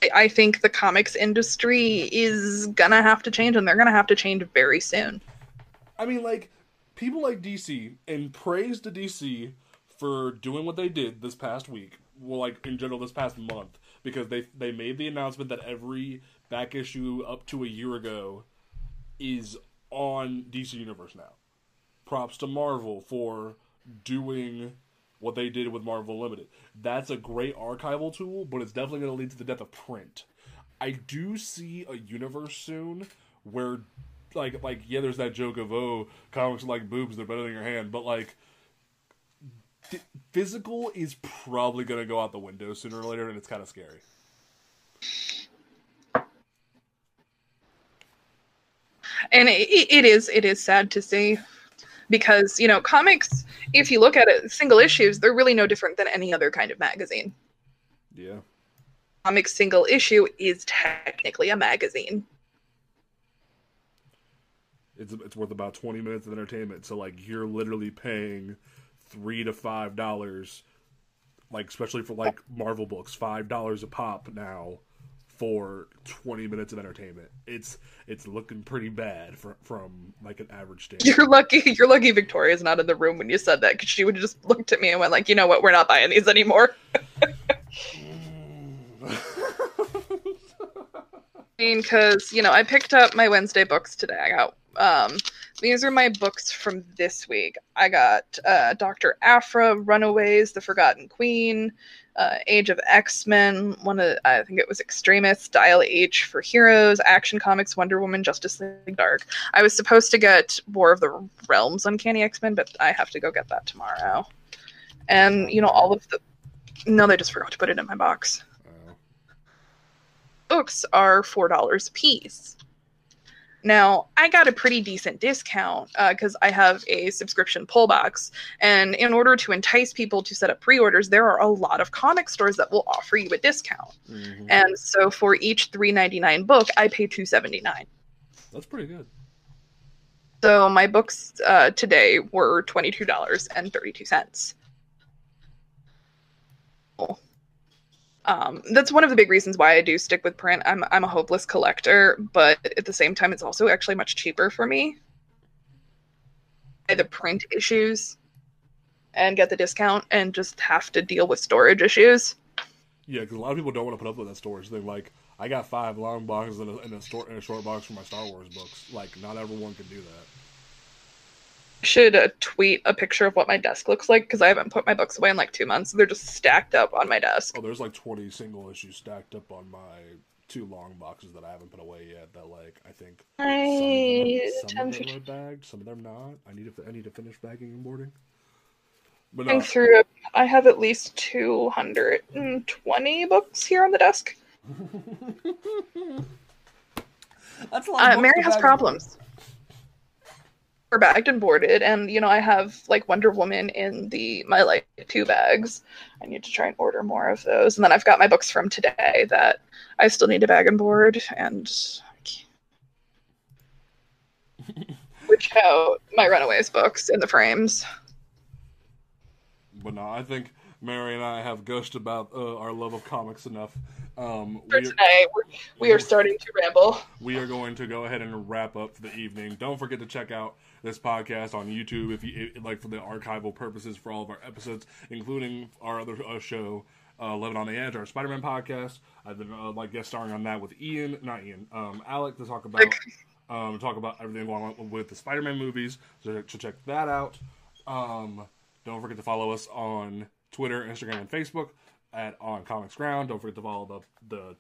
I- I think the comics industry is gonna have to change, and they're gonna have to change very soon. I mean, like people like DC and praise to DC for doing what they did this past week. Well, like in general, this past month because they they made the announcement that every back issue up to a year ago is on DC Universe now. Props to Marvel for doing what they did with Marvel Limited. That's a great archival tool, but it's definitely going to lead to the death of print. I do see a universe soon where like like yeah, there's that joke of oh, comics are like boobs, they're better than your hand, but like th- physical is probably gonna go out the window sooner or later, and it's kind of scary. And it, it is it is sad to see because you know comics if you look at it single issues they're really no different than any other kind of magazine Yeah. Comic single issue is technically a magazine. It's it's worth about twenty minutes of entertainment. So like you're literally paying three to five dollars, like especially for like Marvel books, five dollars a pop now for twenty minutes of entertainment. It's it's looking pretty bad for, from like an average standard. You're lucky. You're lucky Victoria's not in the room when you said that because she would have just looked at me and went like, "You know what? We're not buying these anymore." I mean, because you know, I picked up my Wednesday books today. I got um, these are my books from this week. I got uh, Doctor Aphra, Runaways, The Forgotten Queen, uh, Age of X Men. One of I think it was Extremist, Dial H for Heroes, Action Comics, Wonder Woman, Justice League Dark. I was supposed to get War of the Realms, Uncanny X Men, but I have to go get that tomorrow. And you know, all of the no, they just forgot to put it in my box Oh. books are four dollars a piece. Now, I got a pretty decent discount because I have a subscription pull box. And in order to entice people to set up pre orders, there are a lot of comic stores that will offer you a discount. Mhm. And so for each $3.99 book, I pay $2.79. That's pretty good. So my books uh, today were $22.32. Um, that's one of the big reasons why I do stick with print. I'm I'm a hopeless collector, but at the same time, it's also actually much cheaper for me. The print issues and get the discount, and just have to deal with storage issues. Yeah, because a lot of people don't want to put up with that storage. They're like, I got five long boxes in a, in a, store, in a short box for my Star Wars books. Like, not everyone can do that. Should uh, tweet a picture of what my desk looks like because I haven't put my books away in like two months. They're just stacked up on my desk. Oh, there's like 20 single issues stacked up on my two long boxes that I haven't put away yet. That like I think some of them, some of them are bagged, some of them not. I need to I need to finish bagging and boarding. But no, through. I have at least 220 books here on the desk. that's a Uh, Mary has problems. We're bagged and boarded, and you know I have like Wonder Woman in the my like two bags. I need to try and order more of those, and then I've got my books from today that I still need to bag and board, and which out my Runaways books in the frames. But no, I think Mary and I have gushed about uh, our love of comics enough. Um, For we- today, we're, we are starting to ramble. we are going to go ahead and wrap up for the evening. Don't forget to check out this podcast on YouTube if you it- like for the archival purposes for all of our episodes, including our other uh, show, uh, Living on the Edge, our Spider-Man podcast. I've been uh, like guest starring on that with Ian, not Ian, um, Alec to talk about um, talk about everything going on with the Spider-Man movies. So check that out. Um, don't forget to follow us on Twitter, Instagram, and Facebook at On Comics Ground. Don't forget to follow the the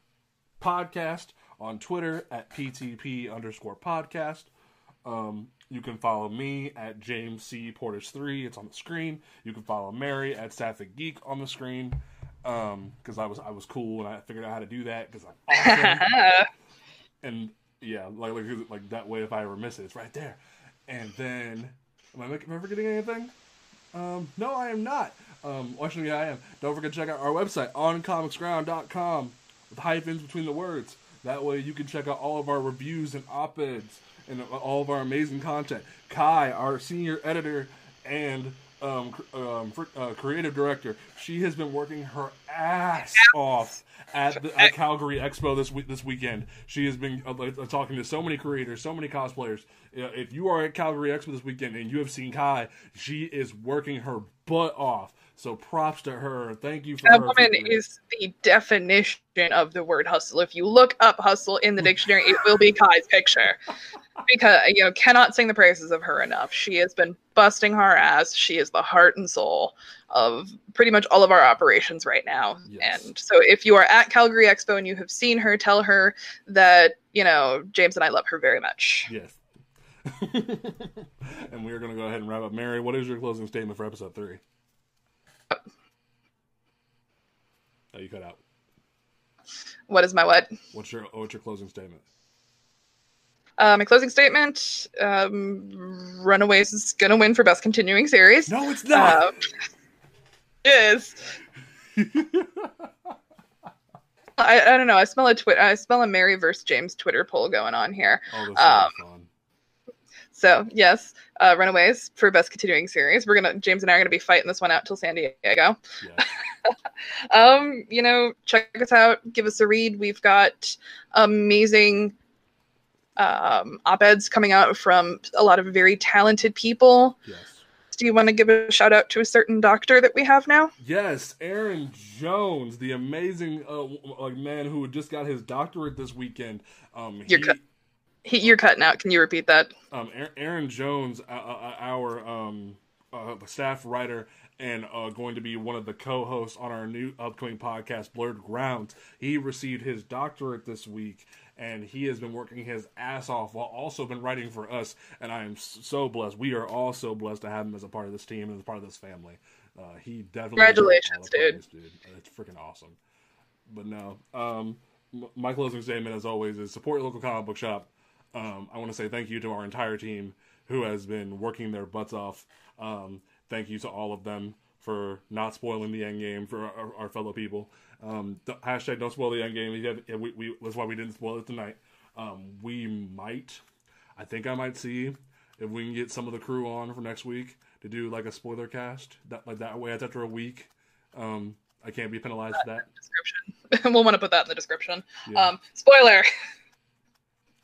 podcast on Twitter at PTP underscore podcast. Um, you can follow me at James C. Portis three. It's on the screen. You can follow Mary at Sapphic Geek on the screen. Um, because I was I was cool and I figured out how to do that because I'm awesome. and yeah, like, like like that way if I ever miss it, it's right there. And then am I, am I forgetting anything? Um, no, I am not. Um, actually, yeah, I am. Don't forget to check out our website, oncomicsground.com, with hyphens between the words. That way you can check out all of our reviews and op-eds and all of our amazing content. Kai, our senior editor and um, um, fr- uh, creative director, she has been working her ass off at the at Calgary Expo this week this weekend. She has been uh, uh, talking to so many creators, so many cosplayers. If you are at Calgary Expo this weekend and you have seen Kai, she is working her butt off. So props to her. Thank you for That her. woman for- is the definition of the word hustle. If you look up hustle in the dictionary, it will be Kai's picture. Because you know, cannot sing the praises of her enough. She has been busting her ass. She is the heart and soul of pretty much all of our operations right now. Yes. And so if you are at Calgary Expo and you have seen her, tell her that, you know, James and I love her very much. Yes. and we are going to go ahead and wrap up. Mary, what is your closing statement for episode three? Oh, you cut out. What is my what? What's your what's your closing statement? Uh, my closing statement um, Runaways is going to win for best continuing series. No, it's not. Um, is I, I don't know. I smell a twit. I smell a Mary versus James Twitter poll going on here. Oh, Um, fun. So yes, uh, Runaways for best continuing series. We're gonna James and I are gonna be fighting this one out till San Diego. Yes. Um, you know, check us out. Give us a read. We've got amazing um, op-eds coming out from a lot of very talented people. Yes. Do you want to give a shout out to a certain doctor that we have now? Yes, Aaron Jones, the amazing uh, like man who just got his doctorate this weekend. Um, You're he, He, you're cutting out. Can you repeat that? um, Aaron- Jones, uh, uh, our um, uh, staff writer and uh, going to be one of the co-hosts on our new upcoming podcast, Blurred Grounds. He received his doctorate this week, and he has been working his ass off while also been writing for us. And I am so blessed. We are all so blessed to have him as a part of this team and as part of this family. Uh, he definitely Congratulations, dude. dude. It's freaking awesome. But no, um, my closing statement, as always, is support your local comic book shop. Um, I want to say thank you to our entire team who has been working their butts off. Um, thank you to all of them for not spoiling the end game for our, our fellow people. Um, hashtag don't spoil the end game. We, we, that's why we didn't spoil it tonight. Um, we might, I think I might see if we can get some of the crew on for next week to do like a spoiler cast. That like that way, it's after a week. Um, I can't be penalized for that. Description. we'll want to put that in the description. Yeah. Um, spoiler.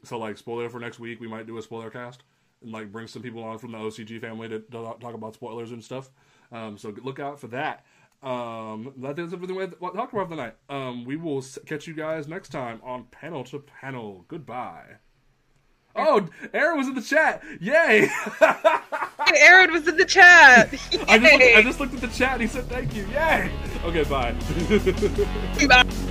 So like spoiler for next week, we might do a spoiler cast and like bring some people on from the OCG family to, to talk about spoilers and stuff. Um, so look out for that. Um, that is everything we talked about tonight. Um, we will catch you guys next time on panel to panel. Goodbye. Oh, Aaron was in the chat. Yay! Aaron was in the chat. I just, looked, I just looked at the chat and he said thank you. Yay! Okay, bye. Bye.